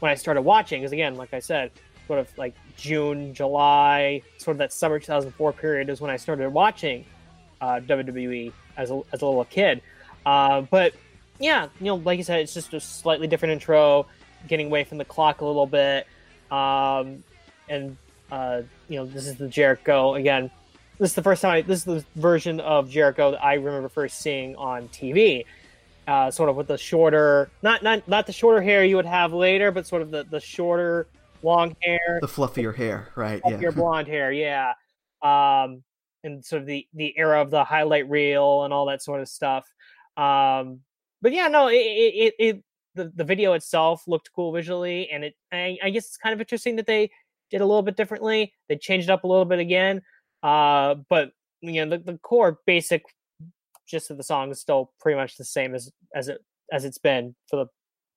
when I started watching. Because again, like I said, sort of like June, July, sort of that summer 2004 period is when I started watching uh, WWE as a, as a little kid. Uh, but yeah, you know, like you said, it's just a slightly different intro, getting away from the clock a little bit. Um, and uh, you know, this is the Jericho again. This is the first time. I, this is the version of Jericho that I remember first seeing on TV. Uh, sort of with the shorter, not not not the shorter hair you would have later, but sort of the the shorter, long hair, the fluffier hair, right? Fluffier yeah, blonde hair, yeah. Um, and sort of the the era of the highlight reel and all that sort of stuff. Um, but yeah, no, it, it, it the, the video itself looked cool visually, and it I, I, guess it's kind of interesting that they did a little bit differently. They changed it up a little bit again, uh, but you know the, the core basic gist of the song is still pretty much the same as as it as it's been for the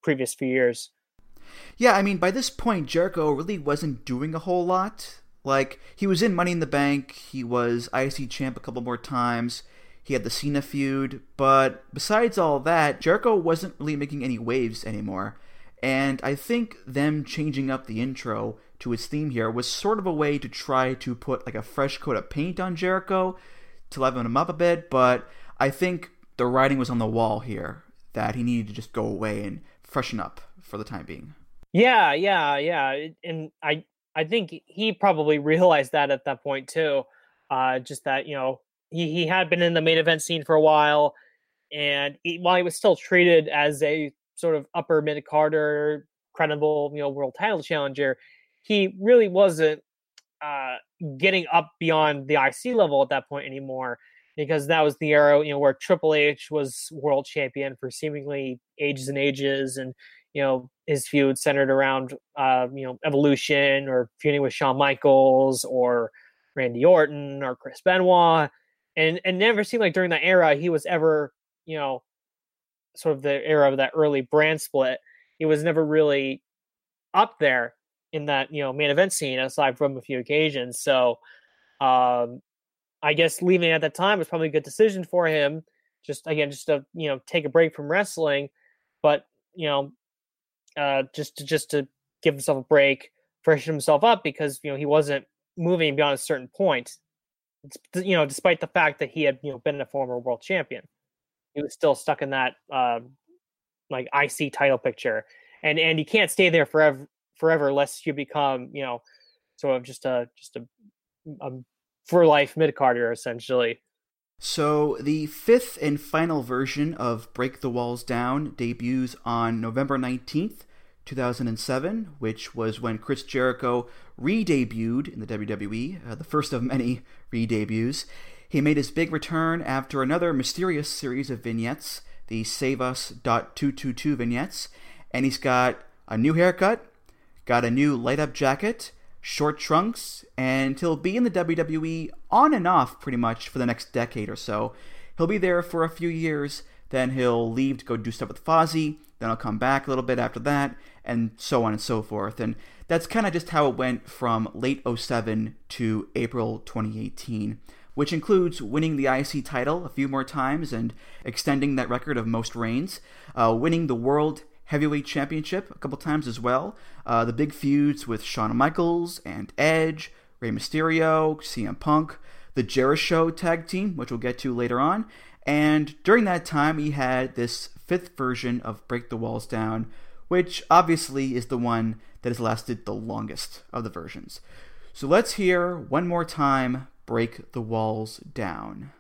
previous few years. Yeah, I mean, by this point, Jericho really wasn't doing a whole lot. Like, he was in Money in the Bank, he was IC champ a couple more times, he had the Cena feud, but besides all that, Jericho wasn't really making any waves anymore. And I think them changing up the intro to his theme here was sort of a way to try to put like a fresh coat of paint on Jericho to liven him up a bit, but I think the writing was on the wall here. that he needed to just go away and freshen up for the time being. Yeah, yeah, yeah, and I I think he probably realized that at that point too. Uh, just that you know he he had been in the main event scene for a while, and he, while he was still treated as a sort of upper mid carder, credible you know world title challenger, he really wasn't uh, getting up beyond the IC level at that point anymore because that was the era you know where Triple H was world champion for seemingly ages and ages, and you know his feud centered around uh, you know Evolution or feuding with Shawn Michaels or Randy Orton or Chris Benoit, and and never seemed like during that era he was ever you know sort of the era of that early brand split. He was never really up there in that you know main event scene aside from a few occasions. So um, I guess leaving at that time was probably a good decision for him. Just again, just to you know take a break from wrestling, but you know, uh, just to just to give himself a break, freshen himself up because you know he wasn't moving beyond a certain point. You know, despite the fact that he had you know been a former world champion, he was still stuck in that uh, like IC title picture, and and you can't stay there forever forever unless you become you know sort of just a just a, a for life mid carder essentially. So the fifth and final version of Break the Walls Down debuts on November nineteenth. 2007, which was when Chris Jericho re debuted in the WWE, uh, the first of many re debuts. He made his big return after another mysterious series of vignettes, the Save Us .222 vignettes, and he's got a new haircut, got a new light up jacket, short trunks, and he'll be in the WWE on and off pretty much for the next decade or so. He'll be there for a few years, then he'll leave to go do stuff with Fozzy, then I'll come back a little bit after that, and so on and so forth. And that's kind of just how it went from late 07 to April 2018, which includes winning the IC title a few more times and extending that record of most reigns, uh, winning the World Heavyweight Championship a couple times as well. Uh, the big feuds with Shawn Michaels and Edge, Rey Mysterio, CM Punk, the Jeri-Show tag team, which we'll get to later on. And during that time, he had this fifth version of Break the Walls Down, which obviously is the one that has lasted the longest of the versions. So let's hear one more time Break the Walls Down.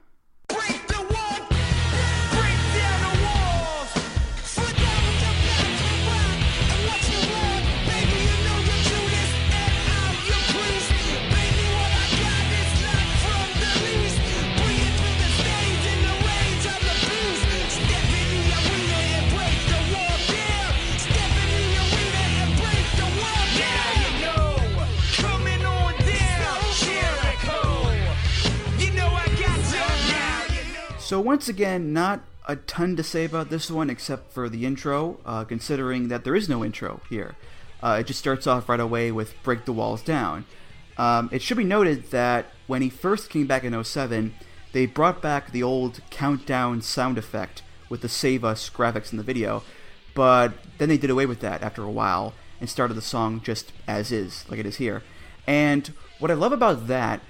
So once again, not a ton to say about this one except for the intro, uh, considering that there is no intro here. Uh, it just starts off right away with Break the Walls Down. Um, it should be noted that when he first came back in 07, they brought back the old countdown sound effect with the Save Us graphics in the video, but then they did away with that after a while and started the song just as is, like it is here. And what I love about that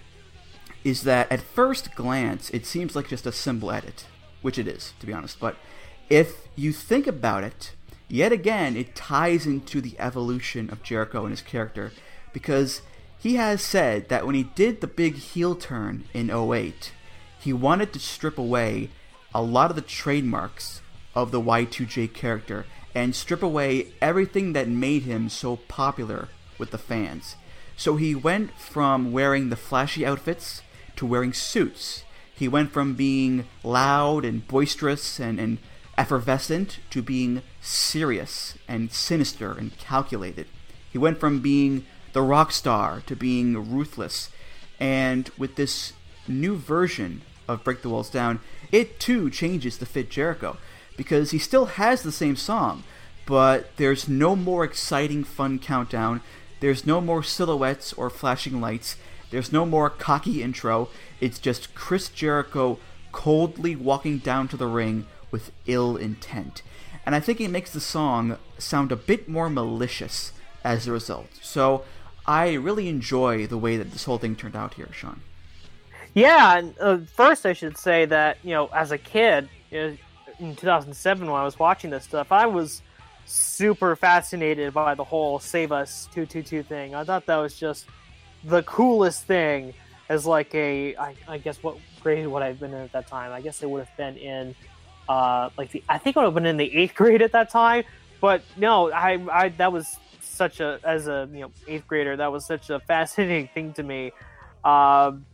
is that at first glance it seems like just a simple edit, which it is, to be honest. But if you think about it, yet again, it ties into the evolution of Jericho and his character because he has said that when he did the big heel turn in 08, he wanted to strip away a lot of the trademarks of the Y2J character and strip away everything that made him so popular with the fans. So he went from wearing the flashy outfits to wearing suits. He went from being loud and boisterous and, and effervescent to being serious and sinister and calculated. He went from being the rock star to being ruthless. And with this new version of Break the Walls Down, it too changes to fit Jericho because he still has the same song, but there's no more exciting fun countdown. There's no more silhouettes or flashing lights. There's no more cocky intro. It's just Chris Jericho coldly walking down to the ring with ill intent. And I think it makes the song sound a bit more malicious as a result. So I really enjoy the way that this whole thing turned out here, Sean. Yeah, and uh, first I should say that you know, as a kid, in 2007 when I was watching this stuff, I was super fascinated by the whole "Save Us 222" thing. I thought that was just the coolest thing. As like a, I, I guess what grade would I have been in at that time? I guess it would have been in, uh, like the I think I would have been in the eighth grade at that time. But no, I, I that was such a as a you know eighth grader that was such a fascinating thing to me. Um,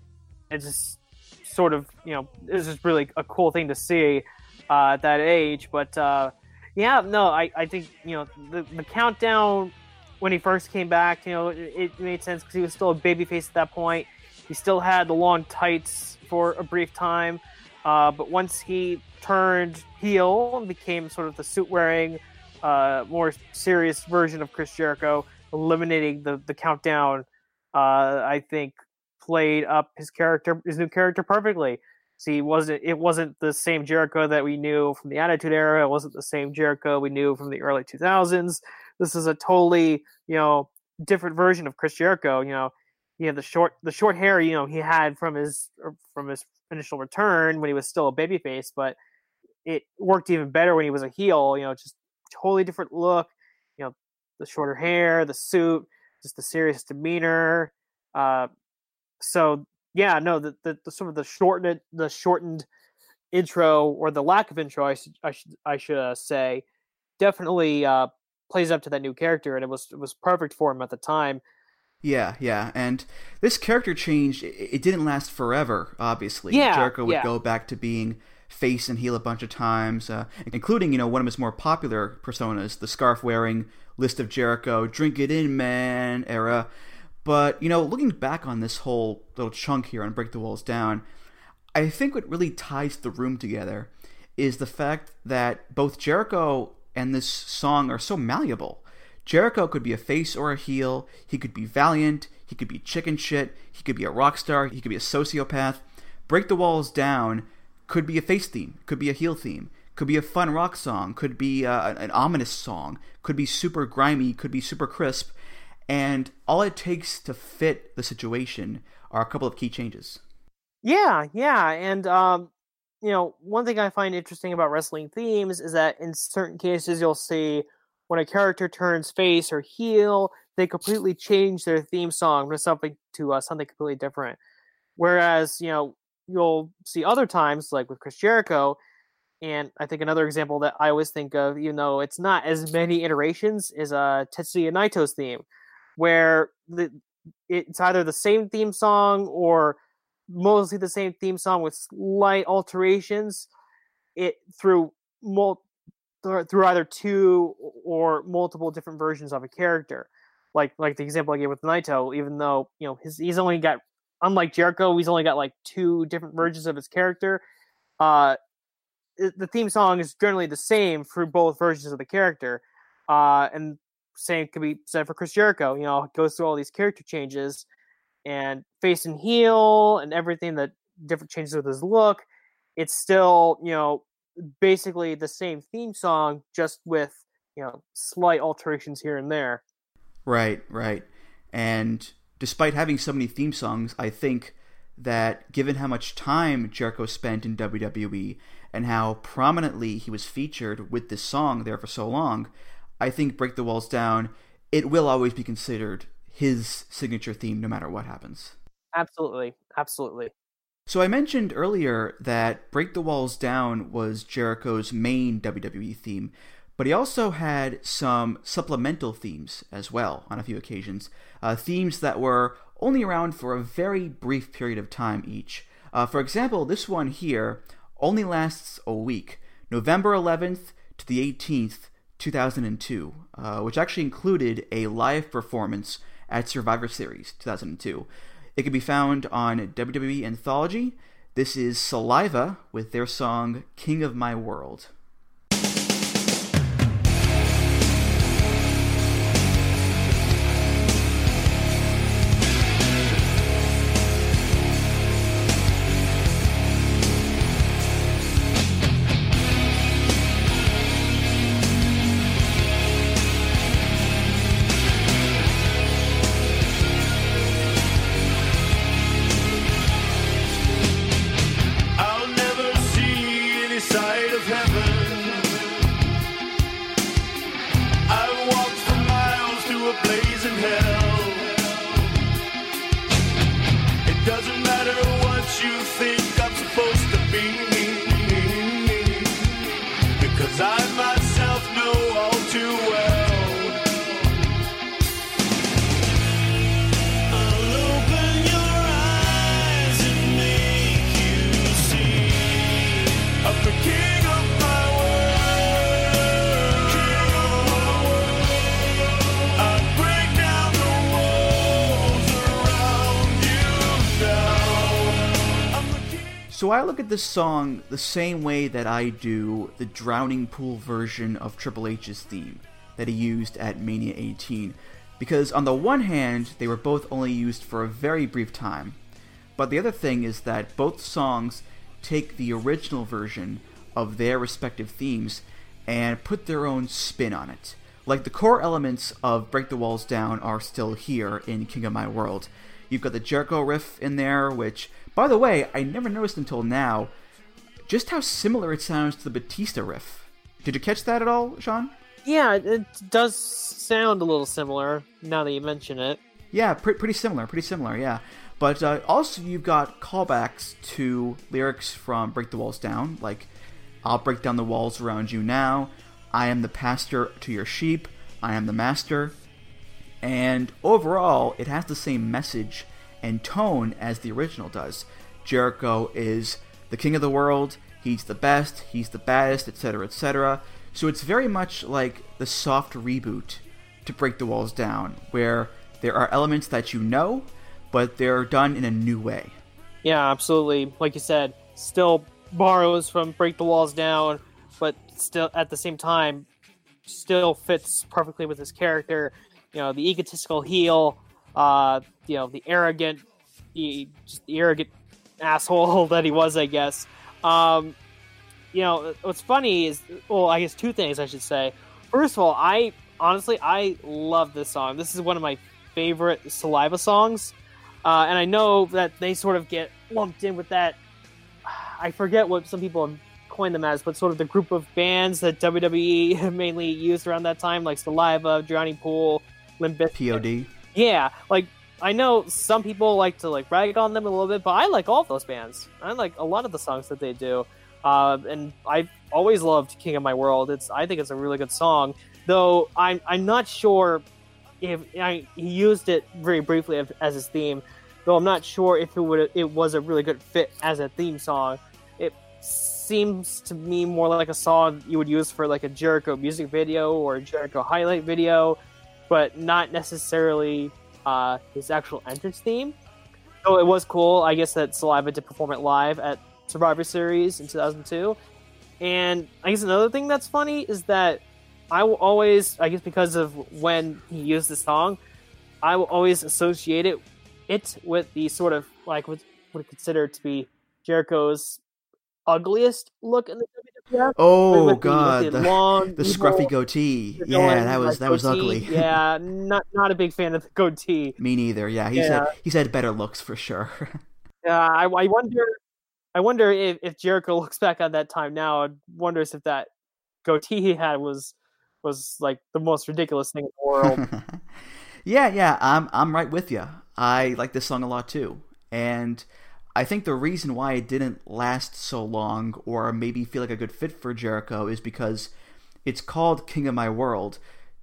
it just sort of you know it was just really a cool thing to see uh, at that age. But uh, yeah, no, I, I think you know the, the countdown when he first came back, you know, it, made sense because he was still a babyface at that point. He still had the long tights for a brief time, uh, but once he turned heel and became sort of the suit wearing, uh, more serious version of Chris Jericho, eliminating the the countdown, uh, I think played up his character, his new character perfectly. See, wasn't it wasn't the same Jericho that we knew from the Attitude Era. It wasn't the same Jericho we knew from the early 2000s. This is a totally, you know, different version of Chris Jericho. You know, he had the short the short hair, you know, he had from his er, from his initial return when he was still a babyface, but it worked even better when he was a heel. You know, just totally different look. You know, the shorter hair, the suit, just the serious demeanor. Uh, so yeah, no, the, the, the sort of the shortened the shortened intro or the lack of intro, I should I should I should uh, say, definitely uh, plays up to that new character, and it was it was perfect for him at the time. Yeah, yeah, and this character change it, it didn't last forever. Obviously, Yeah, Jericho would yeah. go back to being face and heel a bunch of times, uh, including you know one of his more popular personas, the scarf wearing List of Jericho, "Drink It In, Man" era. But you know, looking back on this whole little chunk here on Break the Walls Down, I think what really ties the room together is the fact that both Jericho and this song are so malleable. Jericho could be a face or a heel. He could be valiant. He could be chicken shit. He could be a rock star. He could be a sociopath. Break the Walls Down could be a face theme. Could be a heel theme. Could be a fun rock song. Could be uh, an ominous song. Could be super grimy. Could be super crisp. And all it takes to fit the situation are a couple of key changes. Yeah, yeah, and um, you know, one thing I find interesting about wrestling themes is that in certain cases you'll see when a character turns face or heel, they completely change their theme song to something to uh, something completely different. Whereas, you know, you'll see other times, like with Chris Jericho, and I think another example that I always think of, even though it's not as many iterations, is uh, Tetsuya Naito's theme, where the it's either the same theme song or mostly the same theme song with slight alterations it through mul- through either two or multiple different versions of a character. Like like the example i gave with naito even though you know his he's only got unlike jericho he's only got like two different versions of his character uh the theme song is generally the same for both versions of the character uh and same could be said for chris jericho you know goes through all these character changes and face and heel and everything that different changes with his look it's still you know basically the same theme song just with you know slight alterations here and there Right, right. And despite having so many theme songs, I think that given how much time Jericho spent in WWE and how prominently he was featured with this song there for so long, I think Break the Walls Down, it will always be considered his signature theme no matter what happens. absolutely absolutely So I mentioned earlier that Break the Walls Down was Jericho's main WWE theme, but he also had some supplemental themes as well on a few occasions. Uh, themes that were only around for a very brief period of time each. Uh, for example, this one here only lasts a week, November 11th to the 18th, 2002, uh, which actually included a live performance at Survivor Series 2002. It can be found on WWE Anthology. This is Saliva with their song King of My World. This song the same way that I do the Drowning Pool version of Triple H's theme that he used at Mania 18. Because on the one hand, they were both only used for a very brief time. But the other thing is that both songs take the original version of their respective themes and put their own spin on it. Like the core elements of Break the Walls Down are still here in King of My World. You've got the Jericho riff in there, which, by the way, I never noticed until now just how similar it sounds to the Batista riff. Did you catch that at all, Sean? Yeah, it does sound a little similar now that you mention it. Yeah, pre- pretty similar, pretty similar, yeah. But uh, also, you've got callbacks to lyrics from Break the Walls Down, like I'll break down the walls around you now, I am the pastor to your sheep, I am the master. And overall, it has the same message and tone as the original does. Jericho is the king of the world, he's the best, he's the baddest, etc., etc. So it's very much like the soft reboot to Break the Walls Down, where there are elements that you know, but they're done in a new way. Yeah, absolutely. Like you said, still borrows from Break the Walls Down, but still at the same time still fits perfectly with his character. You know, the egotistical heel, uh, you know, the arrogant, the, just the arrogant asshole that he was, I guess. Um, you know, what's funny is, well, I guess two things I should say. First of all, I honestly I love this song. This is one of my favorite Saliva songs, uh, and I know that they sort of get lumped in with that. I forget what some people have coined them as, but sort of the group of bands that WWE mainly used around that time, like Saliva, Drowning Pool, Limp Bizkit. POD. Yeah, like I know some people like to like rag on them a little bit, but I like all of those bands. I like a lot of the songs that they do, uh, and I've always loved King of My World. It's I think it's a really good song, though I'm I'm not sure if I, he used it very briefly as- as his theme, though I'm not sure if it would it was a really good fit as a theme song. It seems to me more like a song you would use for like a Jericho music video or a Jericho highlight video, but not necessarily uh, his actual entrance theme. So it was cool, I guess, that Saliva did perform it live at Survivor Series in 2002. And I guess another thing that's funny is that I will always, I guess, because of when he used the song, I will always associate it it with the sort of like what would consider to be Jericho's ugliest look in the WWF. Oh the- god, the, the, long, the scruffy goatee. Yeah, that was like, that was goatee. ugly. yeah, not not a big fan of the goatee. Me neither. Yeah, he's Yeah. had he's had better looks for sure. Yeah, I, I wonder. I wonder if, if Jericho looks back on that time now and wonders if that goatee he had was was like the most ridiculous thing in the world. yeah, yeah, I'm I'm right with you. I like this song a lot too, and I think the reason why it didn't last so long, or maybe feel like a good fit for Jericho, is because it's called King of My World.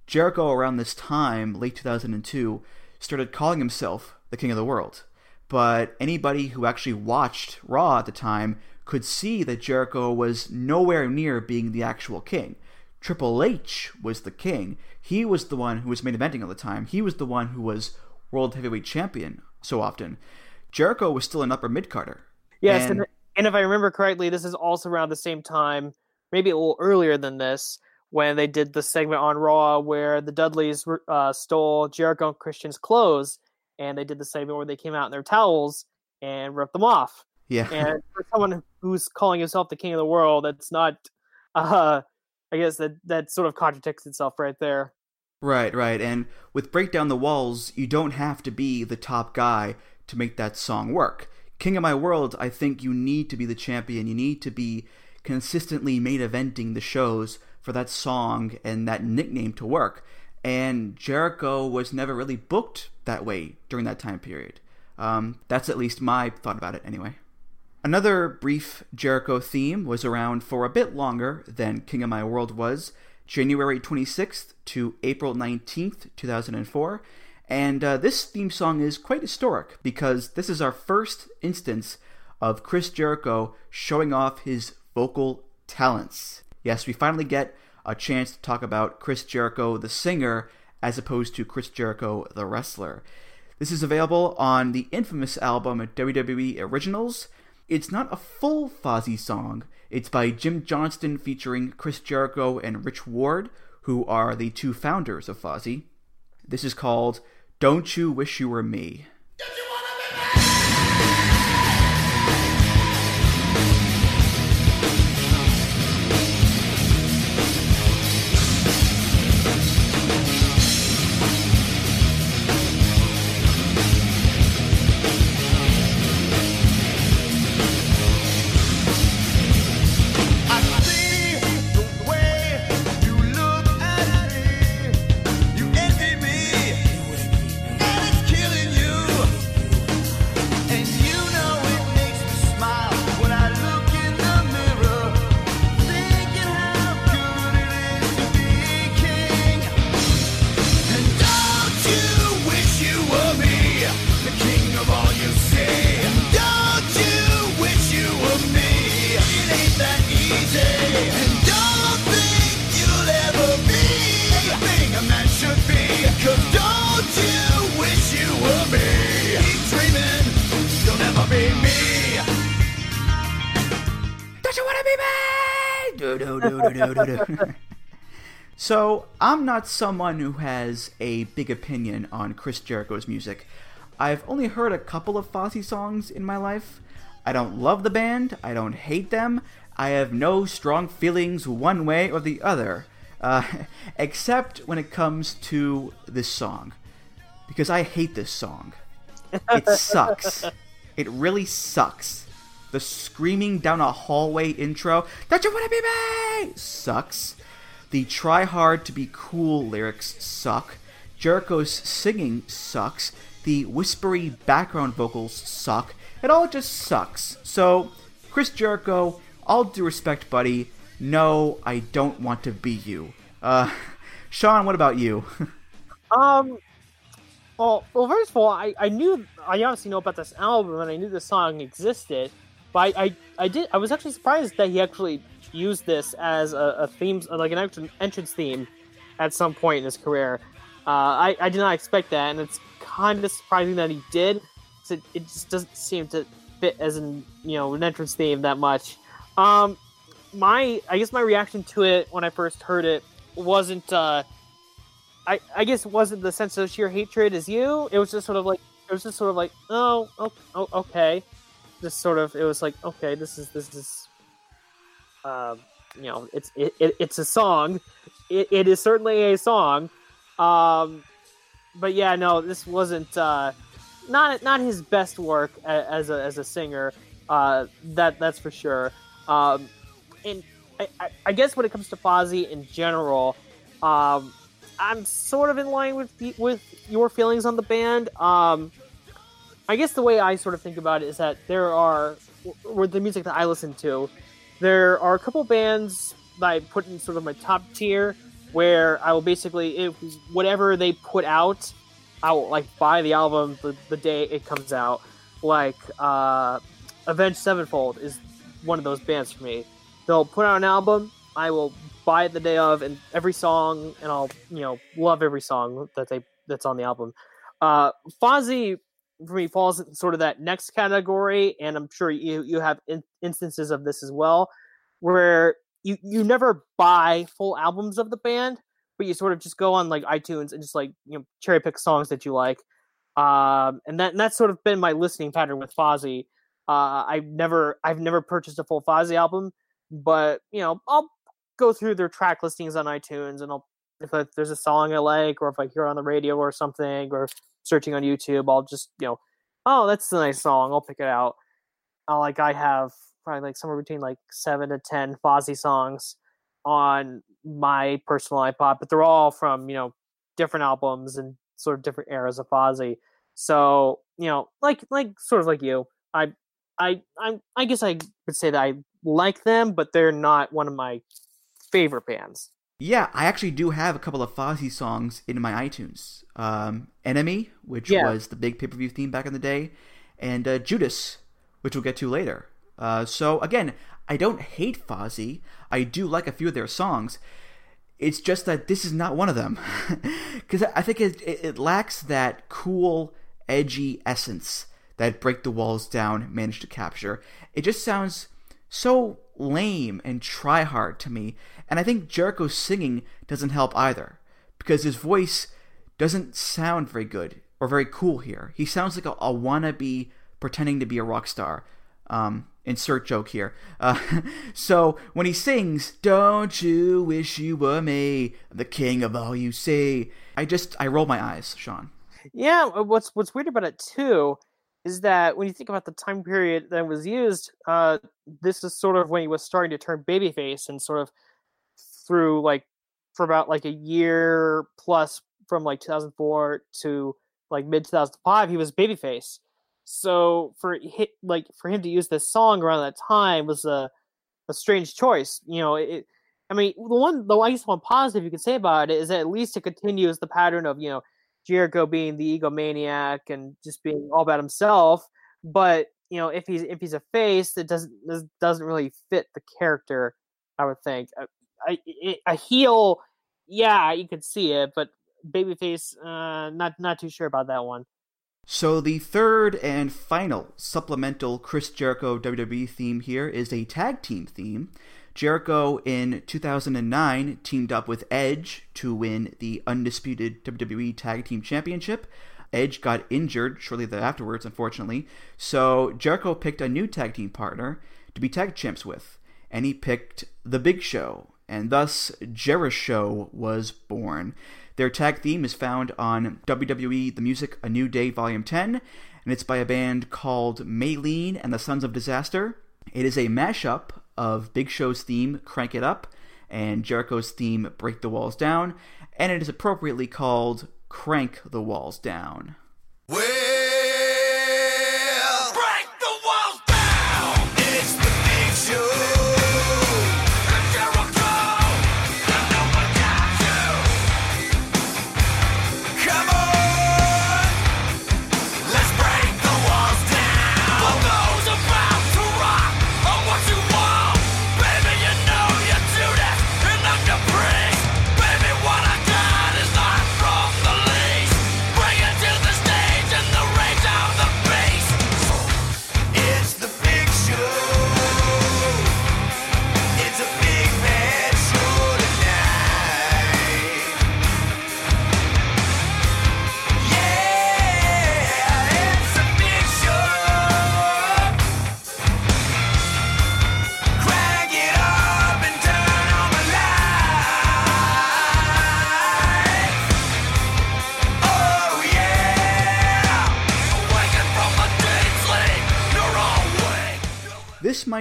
Jericho, around this time, late 2002, started calling himself the King of the World. But anybody who actually watched Raw at the time could see that Jericho was nowhere near being the actual king. Triple H was the king. He was the one who was main eventing all the time. He was the one who was world heavyweight champion so often. Jericho was still an upper mid carder. yes, and, and if I remember correctly, this is also around the same time, maybe a little earlier than this, when they did the segment on Raw where the Dudleys uh, stole Jericho and Christian's clothes, and they did the segment where they came out in their towels and ripped them off. Yeah. And for someone who's calling himself the king of the world, that's not. Uh, I guess that that sort of contradicts itself right there. Right, right. And with Break Down the Walls, you don't have to be the top guy to make that song work. King of My World, I think you need to be the champion. You need to be consistently main eventing the shows for that song and that nickname to work. and Jericho was never really booked that way during that time period. Um, that's at least my thought about it, anyway. Another brief Jericho theme was around for a bit longer than King of My World was, January 26th to April 19th, 2004. And uh, this theme song is quite historic because this is our first instance of Chris Jericho showing off his vocal talents. Yes, we finally get a chance to talk about Chris Jericho, the singer, as opposed to Chris Jericho, the wrestler. This is available on the infamous album WWE Originals. It's not a full Fozzy song. It's by Jim Johnston featuring Chris Jericho and Rich Ward, who are the two founders of Fozzy. This is called Don't You Wish You Were Me. So, I'm not someone who has a big opinion on Chris Jericho's music. I've only heard a couple of Fozzy songs in my life. I don't love the band, I don't hate them, I have no strong feelings one way or the other, uh, except when it comes to this song. Because I hate this song. It sucks. It really sucks. The screaming down a hallway intro, Don't you wanna be me? sucks. The try hard to be cool lyrics suck. Jericho's singing sucks. The whispery background vocals suck. It all just sucks. So, Chris Jericho, all due respect, buddy, no, I don't want to be you. Uh, Sean, what about you? um, well, well, first of all, I, I knew I obviously know about this album and I knew the song existed. But I, I, I did. I was actually surprised that he actually used this as a, a theme, like an entrance theme, at some point in his career. Uh, I, I did not expect that, and it's kind of surprising that he did. So it just doesn't seem to fit as an you know an entrance theme that much. Um, my I guess my reaction to it when I first heard it wasn't. Uh, I I guess wasn't the sense of sheer hatred as you. It was just sort of like it was just sort of like oh, oh, oh okay just sort of it was like okay this is this is um you know it's it, it it's a song it, it is certainly a song um but yeah no this wasn't uh not not his best work as a as a singer uh that that's for sure um and I, I guess when it comes to Fozzy in general, um, I'm sort of in line with with your feelings on the band. Um, I guess the way I sort of think about it is that there are, with the music that I listen to, there are a couple bands that I put in sort of my top tier where I will basically, if whatever they put out, I will like buy the album the, the day it comes out. Like uh, Avenged Sevenfold is one of those bands for me. They'll put out an album, I will buy it the day of, and every song, and I'll you know love every song that they that's on the album. Uh, Fozzy for me falls in sort of that next category, and I'm sure you you have in, instances of this as well, where you you never buy full albums of the band, but you sort of just go on like iTunes and just like you know cherry pick songs that you like, um, and that and that's sort of been my listening pattern with Fozzy. Uh, I've never I've never purchased a full Fozzy album, but you know I'll go through their track listings on iTunes and I'll if there's a song I like or if I hear it on the radio or something or searching on YouTube, I'll just you know, oh, that's a nice song. I'll pick it out. Uh, like I have probably like somewhere between like seven to ten Fozzy songs on my personal iPod, but they're all from you know different albums and sort of different eras of Fozzy. So you know, like like sort of like you, I I I I guess I would say that I like them, but they're not one of my favorite bands. Yeah, I actually do have a couple of Fozzy songs in my iTunes. Um, Enemy, which Yeah. was the big pay per view theme back in the day, and uh, Judas, which we'll get to later. Uh, so again, I don't hate Fozzy. I do like a few of their songs. It's just that this is not one of them, because I think it, it, it lacks that cool, edgy essence that Break the Walls Down managed to capture. It just sounds so lame and try hard to me, and I think Jericho's singing doesn't help either, because his voice doesn't sound very good or very cool here. He sounds like a, a wannabe pretending to be a rock star. Um, insert joke here. Uh, so when he sings, "Don't you wish you were me, the king of all you see," I just I roll my eyes, Sean. Yeah, what's what's weird about it too is that when you think about the time period that was used, uh, this is sort of when he was starting to turn babyface and sort of through like for about like a year plus from like 2004 to like mid 2005 he was babyface. So for hit like for him to use this song around that time was a a strange choice. You know, it. I mean, the one the I one positive you can say about it is that at least it continues the pattern of you know Jericho being the egomaniac and just being all about himself. But you know, if he's if he's a face, it doesn't doesn't really fit the character. I would think a, a, a heel, yeah, you could see it, but babyface, uh, not not too sure about that one. So the third and final supplemental Chris Jericho WWE theme here is a tag team theme. Jericho in 2009 teamed up with Edge to win the undisputed WWE Tag Team Championship. Edge got injured shortly thereafterwards, unfortunately, so Jericho picked a new tag team partner to be tag champs with, and he picked The Big Show, and thus JeriShow was born. Their tag theme is found on WWE The Music A New Day Volume 10, and it's by a band called Maylene and the Sons of Disaster. It is a mashup of Big Show's theme, Crank It Up, and Jericho's theme, Break the Walls Down, and it is appropriately called Crank the Walls Down. Break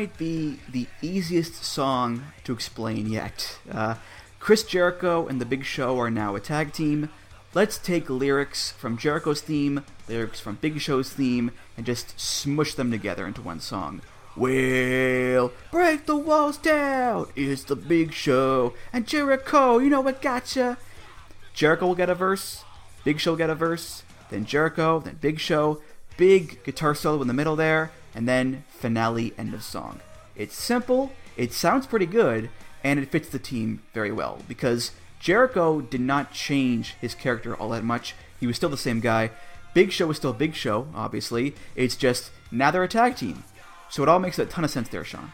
might be the easiest song to explain yet. Uh, Chris Jericho and The Big Show are now a tag team. Let's take lyrics from Jericho's theme, lyrics from Big Show's theme, and just smush them together into one song. Well, break the walls down. It's the Big Show and Jericho. You know what gotcha. Jericho will get a verse, Big Show will get a verse, then Jericho, then Big Show, big guitar solo in the middle there, and then finale end of song. It's simple, it sounds pretty good, and it fits the team very well because Jericho did not change his character all that much. He was still the same guy. Big Show was still Big Show, obviously. It's just now they're a tag team. So it all makes a ton of sense there, Sean.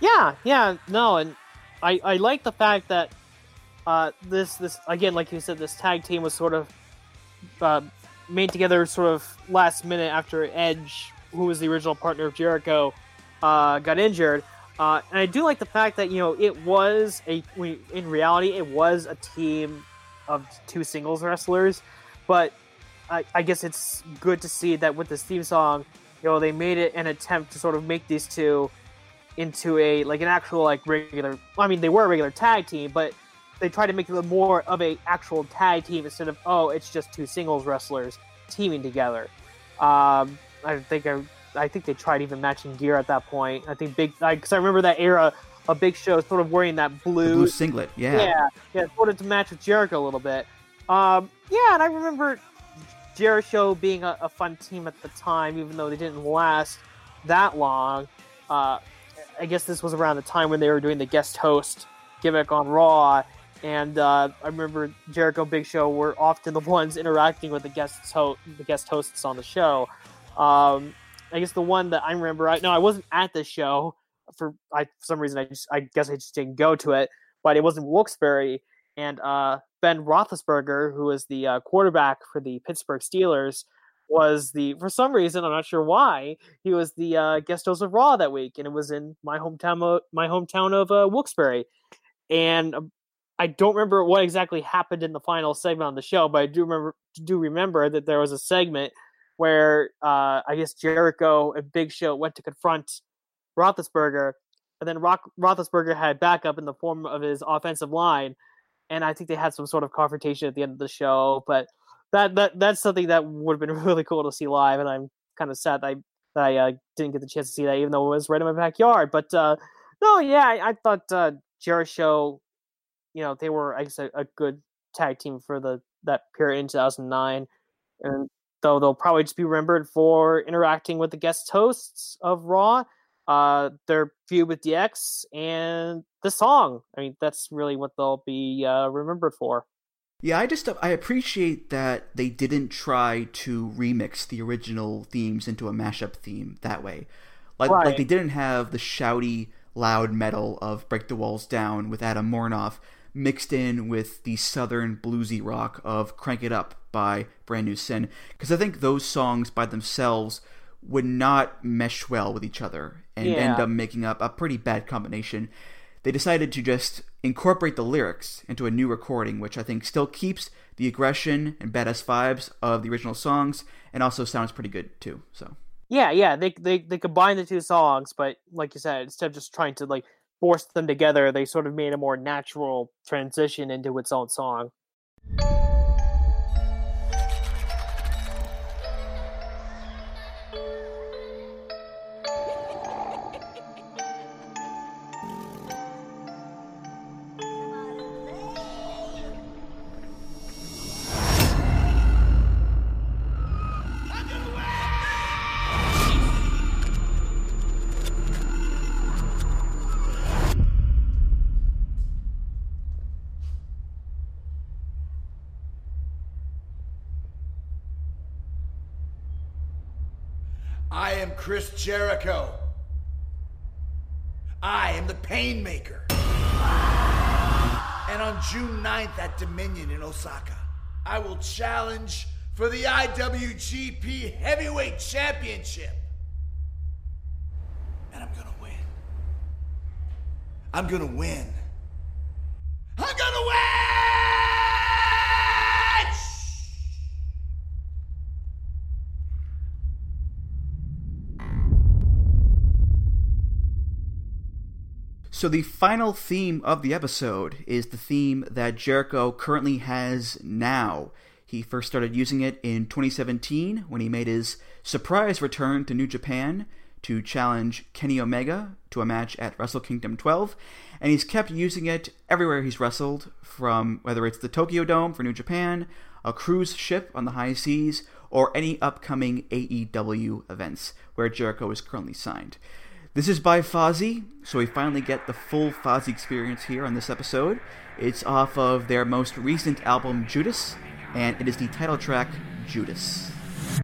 Yeah, yeah, no, and I I like the fact that uh this this again, like you said, this tag team was sort of uh, made together sort of last minute after Edge, who was the original partner of Jericho, uh, got injured. Uh, and I do like the fact that you know it was a we- in reality it was a team of two singles wrestlers, but I, I guess it's good to see that with this theme song, you know, they made it an attempt to sort of make these two into a like an actual like regular. I mean, they were a regular tag team, but they tried to make it more of a actual tag team instead of oh it's just two singles wrestlers teaming together. Um, I think I, I think they tried even matching gear at that point. I think big because I remember that era a Big Show sort of wearing that blue, blue singlet. Yeah, yeah, yeah, sort of to match with Jericho a little bit. Um, yeah, and I remember Jericho being a, a, fun team at the time, even though they didn't last that long. Uh, I guess this was around the time when they were doing the guest host gimmick on Raw, and uh, I remember Jericho and Big Show were often the ones interacting with the guests ho- the guest hosts on the show. Um, I guess the one that I remember, I no, I wasn't at the show for I for some reason I just I guess I just didn't go to it, but it was in Wilkes-Barre, and uh, Ben Roethlisberger, who was the uh, quarterback for the Pittsburgh Steelers, was the for some reason I'm not sure why he was the uh, guest host of Raw that week, and it was in my hometown of, my hometown of uh, Wilkes-Barre, and um, I don't remember what exactly happened in the final segment on the show, but I do remember do remember that there was a segment where uh, I guess Jericho and Big Show went to confront Roethlisberger, and then Rock, Roethlisberger had backup in the form of his offensive line, and I think they had some sort of confrontation at the end of the show. But that that that's something that would have been really cool to see live, and I'm kind of sad that I that I uh, didn't get the chance to see that, even though it was right in my backyard. But uh, no, yeah, I, I thought uh, Jericho, you know, they were I guess a, a good tag team for the that period in 2009, and though they'll probably just be remembered for interacting with the guest hosts of Raw uh, their feud with DX and the song. I mean, that's really what they'll be uh, remembered for. Yeah, I just I appreciate that they didn't try to remix the original themes into a mashup theme that way. Like Right. like they didn't have the shouty, loud metal of "Break the Walls Down" with Adam Warnoff mixed in with the southern bluesy rock of "Crank It Up" by Brand New Sin, because I think those songs by themselves would not mesh well with each other and Yeah. end up making up a pretty bad combination. They decided to just incorporate the lyrics into a new recording, which I think still keeps the aggression and badass vibes of the original songs, and also sounds pretty good too. So Yeah, yeah, they they they combined the two songs, but like you said, instead of just trying to like force them together, they sort of made a more natural transition into its own song. Jericho. I am the Painmaker. And on June 9th at Dominion in Osaka, I will challenge for the IWGP Heavyweight Championship. And I'm gonna win. I'm gonna win. So the final theme of the episode is the theme that Jericho currently has now. He first started using it in 2017 when he made his surprise return to New Japan to challenge Kenny Omega to a match at Wrestle Kingdom 12, and he's kept using it everywhere he's wrestled, from whether it's the Tokyo Dome for New Japan, a cruise ship on the high seas, or any upcoming AEW events where Jericho is currently signed. This is by Fozzy, so we finally get the full Fozzy experience here on this episode. It's off of their most recent album, Judas, and it is the title track, Judas. You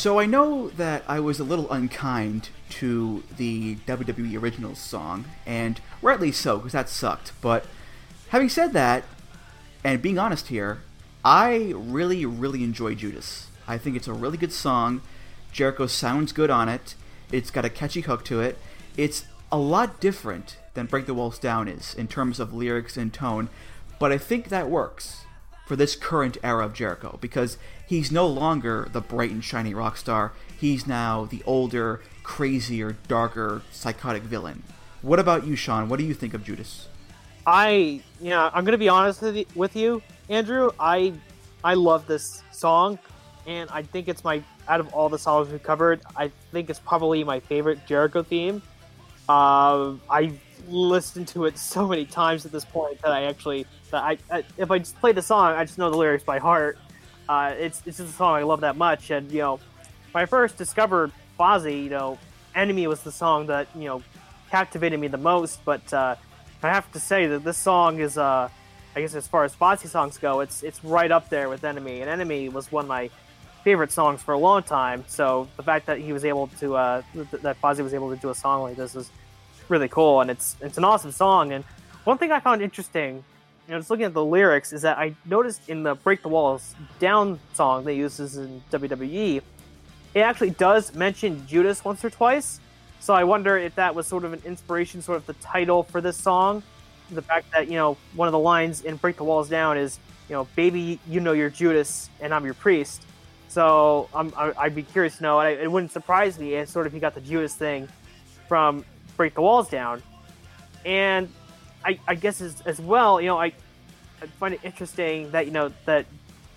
So I know that I was a little unkind to the WWE Originals song, and rightly so, because that sucked. But having said that, and being honest here, I really, really enjoy Judas. I think it's a really good song. Jericho sounds good on it. It's got a catchy hook to it. It's a lot different than Break the Walls Down is in terms of lyrics and tone, but I think that works for this current era of Jericho because he's no longer the bright and shiny rock star. He's now the older, crazier, darker, psychotic villain. What about you, Sean? What do you think of Judas? I, you know, I'm gonna be honest with you, Andrew. I, I love this song, and I think it's my out of all the songs we've covered, I think it's probably my favorite Jericho theme. Uh, I've listened to it so many times at this point that I actually, that I, I if I just play the song, I just know the lyrics by heart. Uh, it's it's just a song I love that much, and you know, when I first discovered Fozzy, you know, "Enemy" was the song that you know captivated me the most. But uh, I have to say that this song is, uh, I guess, as far as Fozzy songs go, it's it's right up there with "Enemy," and "Enemy" was one of my favorite songs for a long time. So the fact that he was able to, uh, that Fozzy was able to do a song like this is really cool, and it's it's an awesome song. And one thing I found interesting, you know, just looking at the lyrics, is that I noticed in the "Break the Walls Down" song they uses in WWE, it actually does mention Judas once or twice. So I wonder if that was sort of an inspiration, sort of the title for this song. The fact that you know one of the lines in "Break the Walls Down" is, you know, "Baby, you know you're Judas, and I'm your priest." So I'm, I'd be curious to know. It wouldn't surprise me if sort of he got the Judas thing from break the walls down. And I, I guess as, as well, you know, I, I find it interesting that you know that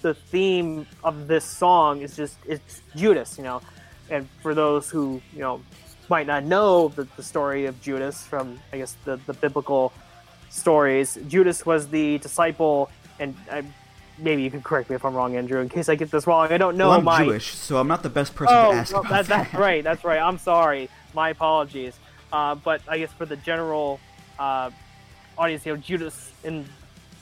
the theme of this song is just it's Judas, you know, and for those who you know might not know the, the story of Judas from I guess the, the biblical stories, Judas was the disciple, and I, maybe you can correct me if I'm wrong, Andrew. In case I get this wrong, I don't know. Well, I'm my... Jewish, so I'm not the best person oh, to ask about that, that. That's right. That's right. I'm sorry. My apologies. Uh, but I guess for the general uh, audience, you know, Judas in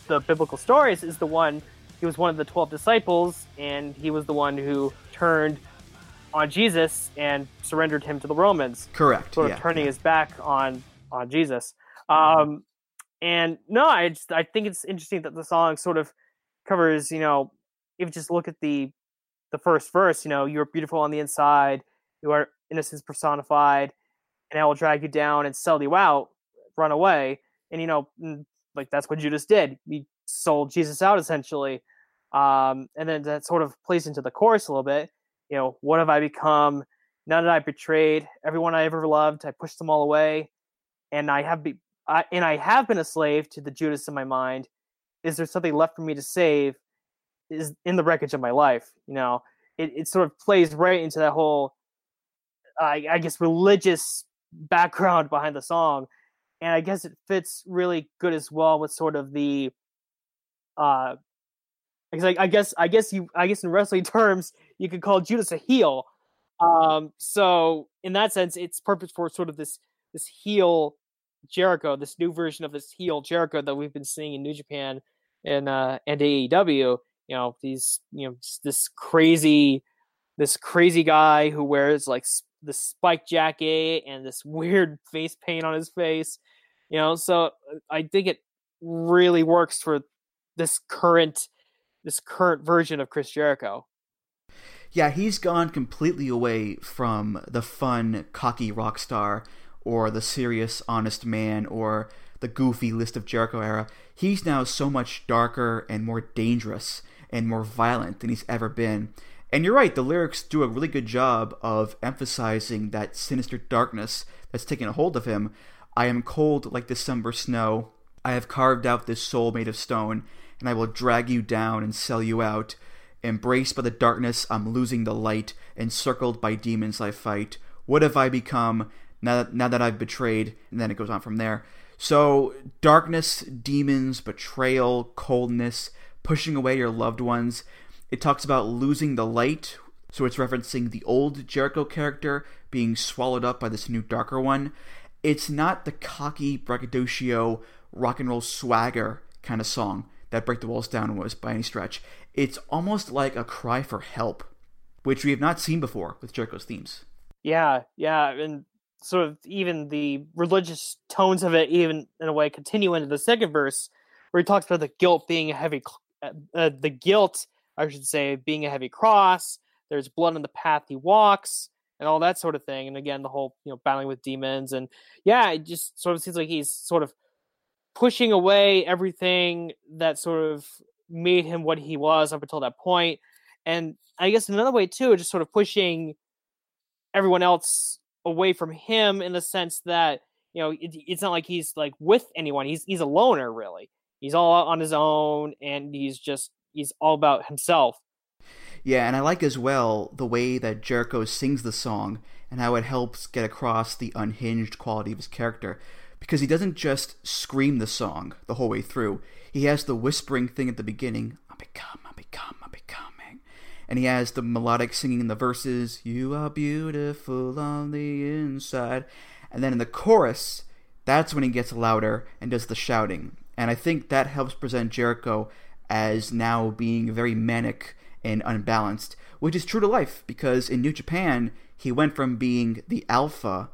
the biblical stories is the one. He was one of the twelve disciples, and he was the one who turned on Jesus and surrendered him to the Romans. Correct. Sort of yeah, turning yeah. his back on on Jesus. Um, and no, I just I think it's interesting that the song sort of covers. You know, if you just look at the the first verse, you know, you're beautiful on the inside, you are innocence personified and I will drag you down and sell you out, run away. And you know, like that's what Judas did. He sold Jesus out essentially. Um, and then that sort of plays into the chorus a little bit. You know, what have I become? Now that I betrayed everyone I ever loved, I pushed them all away, and I have be, I, and I have been a slave to the Judas in my mind. Is there something left for me to save? Is in the wreckage of my life? You know, it, it sort of plays right into that whole, I guess, religious background behind the song and i guess it fits really good as well with sort of the uh like i guess i guess you i guess in wrestling terms you could call judas a heel um so in that sense it's perfect for sort of this this heel jericho this new version of this heel jericho that we've been seeing in new japan and uh and aew you know these you know this crazy this crazy guy who wears like the spike jacket and this weird face paint on his face you know so i think it really works for this current this current version of chris jericho. Yeah he's gone completely away from the fun cocky rock star or the serious honest man or the goofy list of jericho era. He's now so much darker and more dangerous and more violent than he's ever been. And you're right, the lyrics do a really good job of emphasizing that sinister darkness that's taken a hold of him. I am cold like December snow. I have carved out this soul made of stone, and I will drag you down and sell you out. Embraced by the darkness, I'm losing the light. Encircled by demons, I fight. What have I become now that, now that I've betrayed? And then it goes on from there. So, darkness, demons, betrayal, coldness, pushing away your loved ones. It talks about losing the light, so it's referencing the old Jericho character being swallowed up by this new darker one. It's not the cocky braggadocio rock and roll swagger kind of song that Break the Walls Down was by any stretch. It's almost like a cry for help. which we have not seen before with Jericho's themes. Yeah, yeah, and sort of even the religious tones of it, even in a way, continue into the second verse, where he talks about the guilt being a heavy, uh, uh, the guilt, I should say, being a heavy cross. There's blood on the path he walks, and all that sort of thing. And again, the whole you know battling with demons, and yeah, it just sort of seems like he's sort of pushing away everything that sort of made him what he was up until that point. And I guess another way too, just sort of pushing everyone else away from him in the sense that you know it, it's not like he's like with anyone. He's he's a loner really. He's all on his own, and he's just he's all about himself. Yeah, and I like as well the way that Jericho sings the song and how it helps get across the unhinged quality of his character. Because he doesn't just scream the song the whole way through. He has the whispering thing at the beginning, I become, I become, I becoming. And he has the melodic singing in the verses, You are beautiful on the inside. And then in the chorus, that's when he gets louder and does the shouting. And I think that helps present Jericho as now being very manic and unbalanced, which is true to life because in New Japan, he went from being the alpha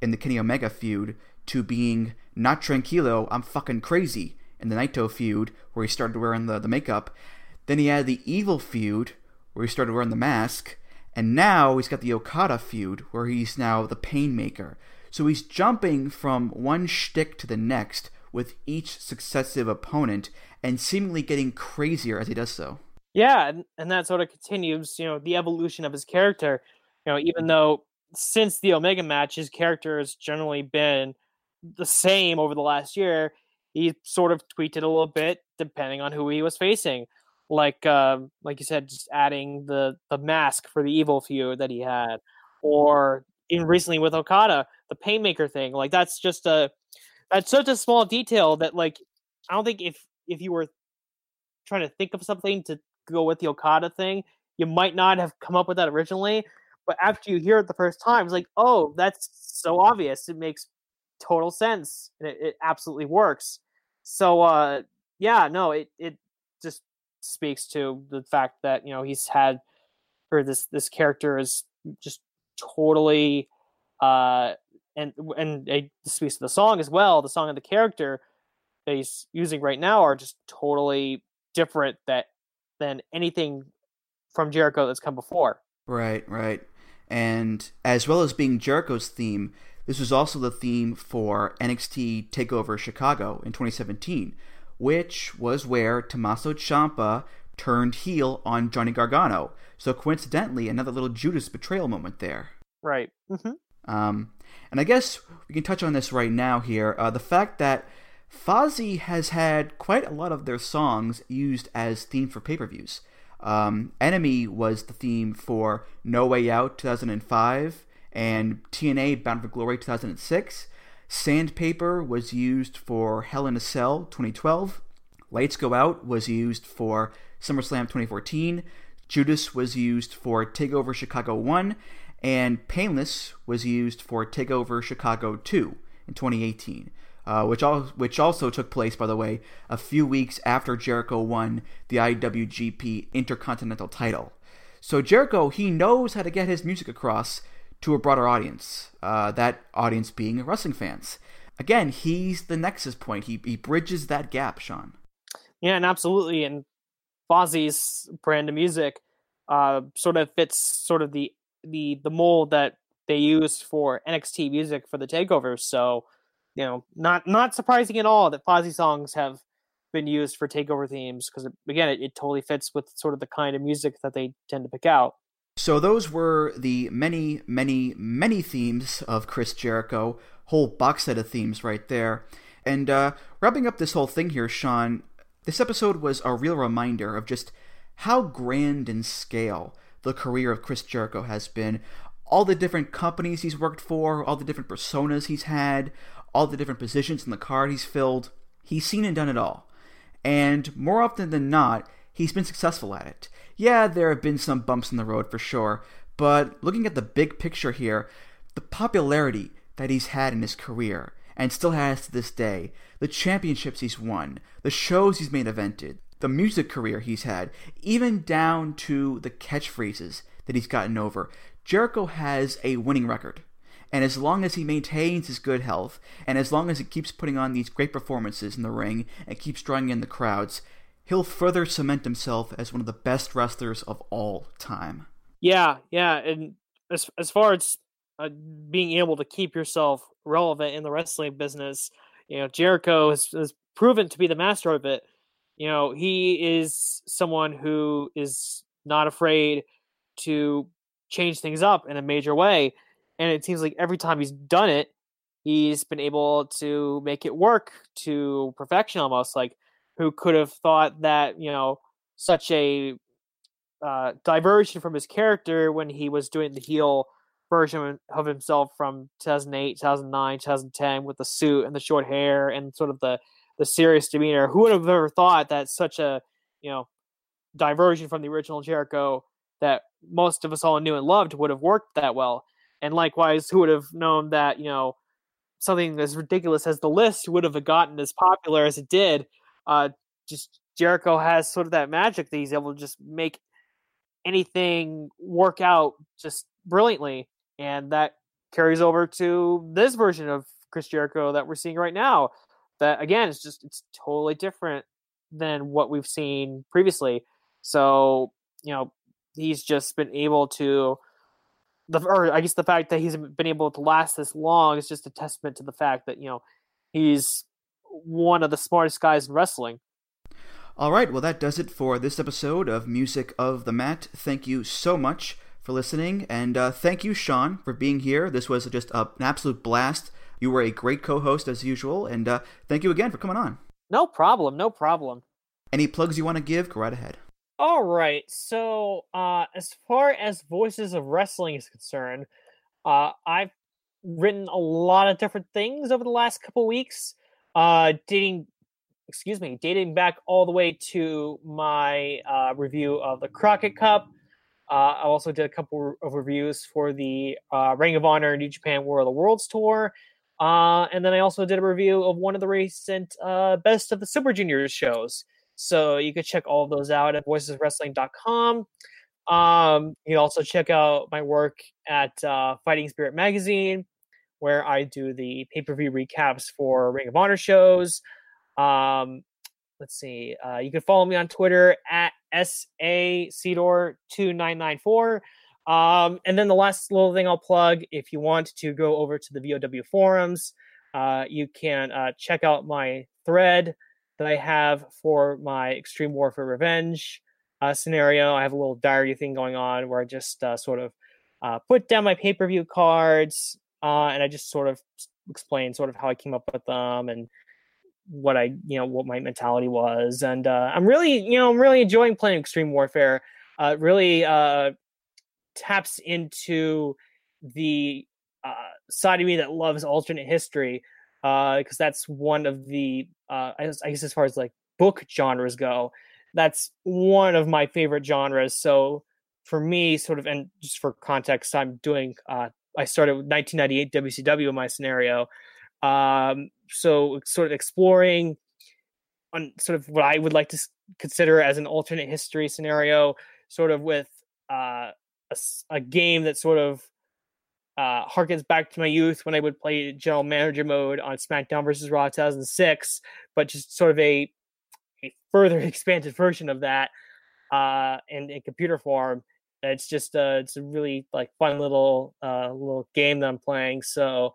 in the Kenny Omega feud to being not tranquilo, I'm fucking crazy in the Naito feud where he started wearing the, the makeup. Then he had the evil feud where he started wearing the mask. And now he's got the Okada feud where he's now the painmaker. So he's jumping from one shtick to the next with each successive opponent and seemingly getting crazier as he does so. Yeah, and, and that sort of continues, you know, the evolution of his character. You know, even though since the Omega match, his character has generally been the same over the last year, he sort of tweaked it a little bit depending on who he was facing. Like, uh, like you said, just adding the the mask for the evil feud that he had, or in recently with Okada, the Painmaker thing. Like, that's just a that's such a small detail that, like, I don't think if if you were trying to think of something to go with the Okada thing, you might not have come up with that originally. But after you hear it the first time, it's like, oh, that's so obvious. It makes total sense. And it, it absolutely works. So uh yeah, no, it it just speaks to the fact that, you know, he's had or this this character is just totally uh and and it speaks to the song as well. The song and the character that he's using right now are just totally different that than anything from Jericho that's come before. Right, right. And as well as being Jericho's theme, this was also the theme for NXT TakeOver Chicago in 2017, which was where Tommaso Ciampa turned heel on Johnny Gargano. So coincidentally, another little Judas betrayal moment there. Right. Mm-hmm. Um, and I guess we can touch on this right now here. Uh, the fact that Fozzy has had quite a lot of their songs used as theme for pay-per-views. Um, Enemy was the theme for No Way Out 2005 and TNA Bound for Glory 2006. Sandpaper was used for Hell in a Cell 2012. Lights Go Out was used for SummerSlam 2014. Judas was used for TakeOver Chicago 1. And Painless was used for TakeOver Chicago 2 in 2018. Uh, which, al- which also took place, by the way, a few weeks after Jericho won the IWGP Intercontinental title. So Jericho, he knows how to get his music across to a broader audience, uh, that audience being wrestling fans. Again, he's the nexus point. He, he bridges that gap, Sean. Yeah, and absolutely. And Fozzy's brand of music uh, sort of fits sort of the the the mold that they use for NXT music for the takeovers. So, you know, not not surprising at all that Fozzy songs have been used for takeover themes because again, it, it totally fits with sort of the kind of music that they tend to pick out. So those were the many, many, many themes of Chris Jericho. Whole box set of themes right there. And uh, wrapping up this whole thing here, Sean, this episode was a real reminder of just how grand in scale the career of Chris Jericho has been. All the different companies he's worked for, all the different personas he's had, all the different positions in the card he's filled. He's seen and done it all. And more often than not, he's been successful at it. Yeah, there have been some bumps in the road for sure, but looking at the big picture here, the popularity that he's had in his career, and still has to this day, the championships he's won, the shows he's main evented, the music career he's had, even down to the catchphrases that he's gotten over. Jericho has a winning record. And as long as he maintains his good health, and as long as he keeps putting on these great performances in the ring and keeps drawing in the crowds, he'll further cement himself as one of the best wrestlers of all time. Yeah, yeah, and as as far as uh, being able to keep yourself relevant in the wrestling business, you know, Jericho has, has proven to be the master of it. You know, he is someone who is not afraid to change things up in a major way, and it seems like every time he's done it, he's been able to make it work to perfection almost. Like, who could have thought that you know such a uh, diversion from his character when he was doing the heel version of himself from 2008, 2009, 2010 with the suit and the short hair and sort of the the serious demeanor. Who would have ever thought that such a you know diversion from the original Jericho that most of us all knew and loved would have worked that well? And likewise, who would have known that you know something as ridiculous as the list would have gotten as popular as it did? Uh, just Jericho has sort of that magic that he's able to just make anything work out just brilliantly, and that carries over to this version of Chris Jericho that we're seeing right now. That again it's just it's totally different than what we've seen previously. So you know he's just been able to the or I guess the fact that he's been able to last this long is just a testament to the fact that you know he's one of the smartest guys in wrestling. All right, well, that does it for this episode of Music of the Mat. Thank you so much for listening, and uh, thank you, Sean, for being here. This was just a, an absolute blast. You were a great co host as usual, and uh, thank you again for coming on. No problem, no problem. Any plugs you want to give? Go right ahead. All right. So, uh, as far as Voices of Wrestling is concerned, uh, I've written a lot of different things over the last couple weeks, uh, dating, excuse me, dating back all the way to my uh, review of the Crockett Cup. Uh, I also did a couple of reviews for the uh, Ring of Honor New Japan War of the Worlds tour. Uh, and then I also did a review of one of the recent uh, Best of the Super Juniors shows. So you could check all of those out at voiceswrestling.com. Um, you can also check out my work at uh, Fighting Spirit Magazine, where I do the pay per view recaps for Ring of Honor shows. Um, let's see. Uh, you can follow me on Twitter at SACedor2994. Um, and then the last little thing I'll plug if you want to go over to the VOW forums, uh, you can uh, check out my thread that I have for my Extreme Warfare Revenge uh, scenario. I have a little diary thing going on where I just uh, sort of uh, put down my pay per view cards uh, and I just sort of explain sort of how I came up with them and what I, you know, what my mentality was. And uh, I'm really, you know, I'm really enjoying playing Extreme Warfare. Uh, really taps into the side of me that loves alternate history because that's one of the uh, I, guess, I guess as far as like book genres go, that's one of my favorite genres. So for me, sort of, and just for context, I'm doing. Uh, I started with 1998 WCW in my scenario, um, so sort of exploring on sort of what I would like to consider as an alternate history scenario, sort of with uh, a, a game that sort of uh, harkens back to my youth when I would play general manager mode on SmackDown versus Raw 2006, but just sort of a a further expanded version of that uh, in, in computer form. It's just uh, it's a really like fun little uh, little game that I'm playing. So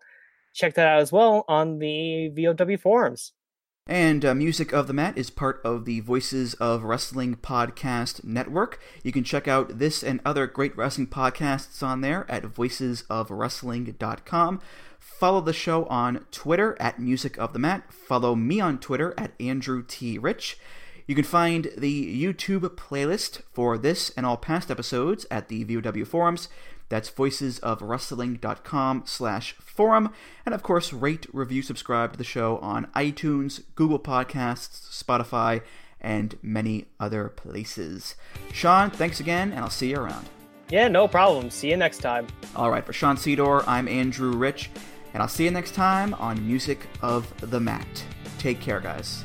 check that out as well on the VOW forums. And uh, Music of the Mat is part of the Voices of Wrestling podcast network. You can check out this and other great wrestling podcasts on there at voicesofwrestling.com. Follow the show on Twitter at Music of the Mat. Follow me on Twitter at Andrew T. Rich. You can find the YouTube playlist for this and all past episodes at the VOW forums. That's voicesofwrestling.com slash forum. And of course, rate, review, subscribe to the show on iTunes, Google Podcasts, Spotify, and many other places. Sean, thanks again, and I'll see you around. Yeah, no problem. See you next time. All right, for Sean Sedor, I'm Andrew Rich, and I'll see you next time on Music of the Mat. Take care, guys.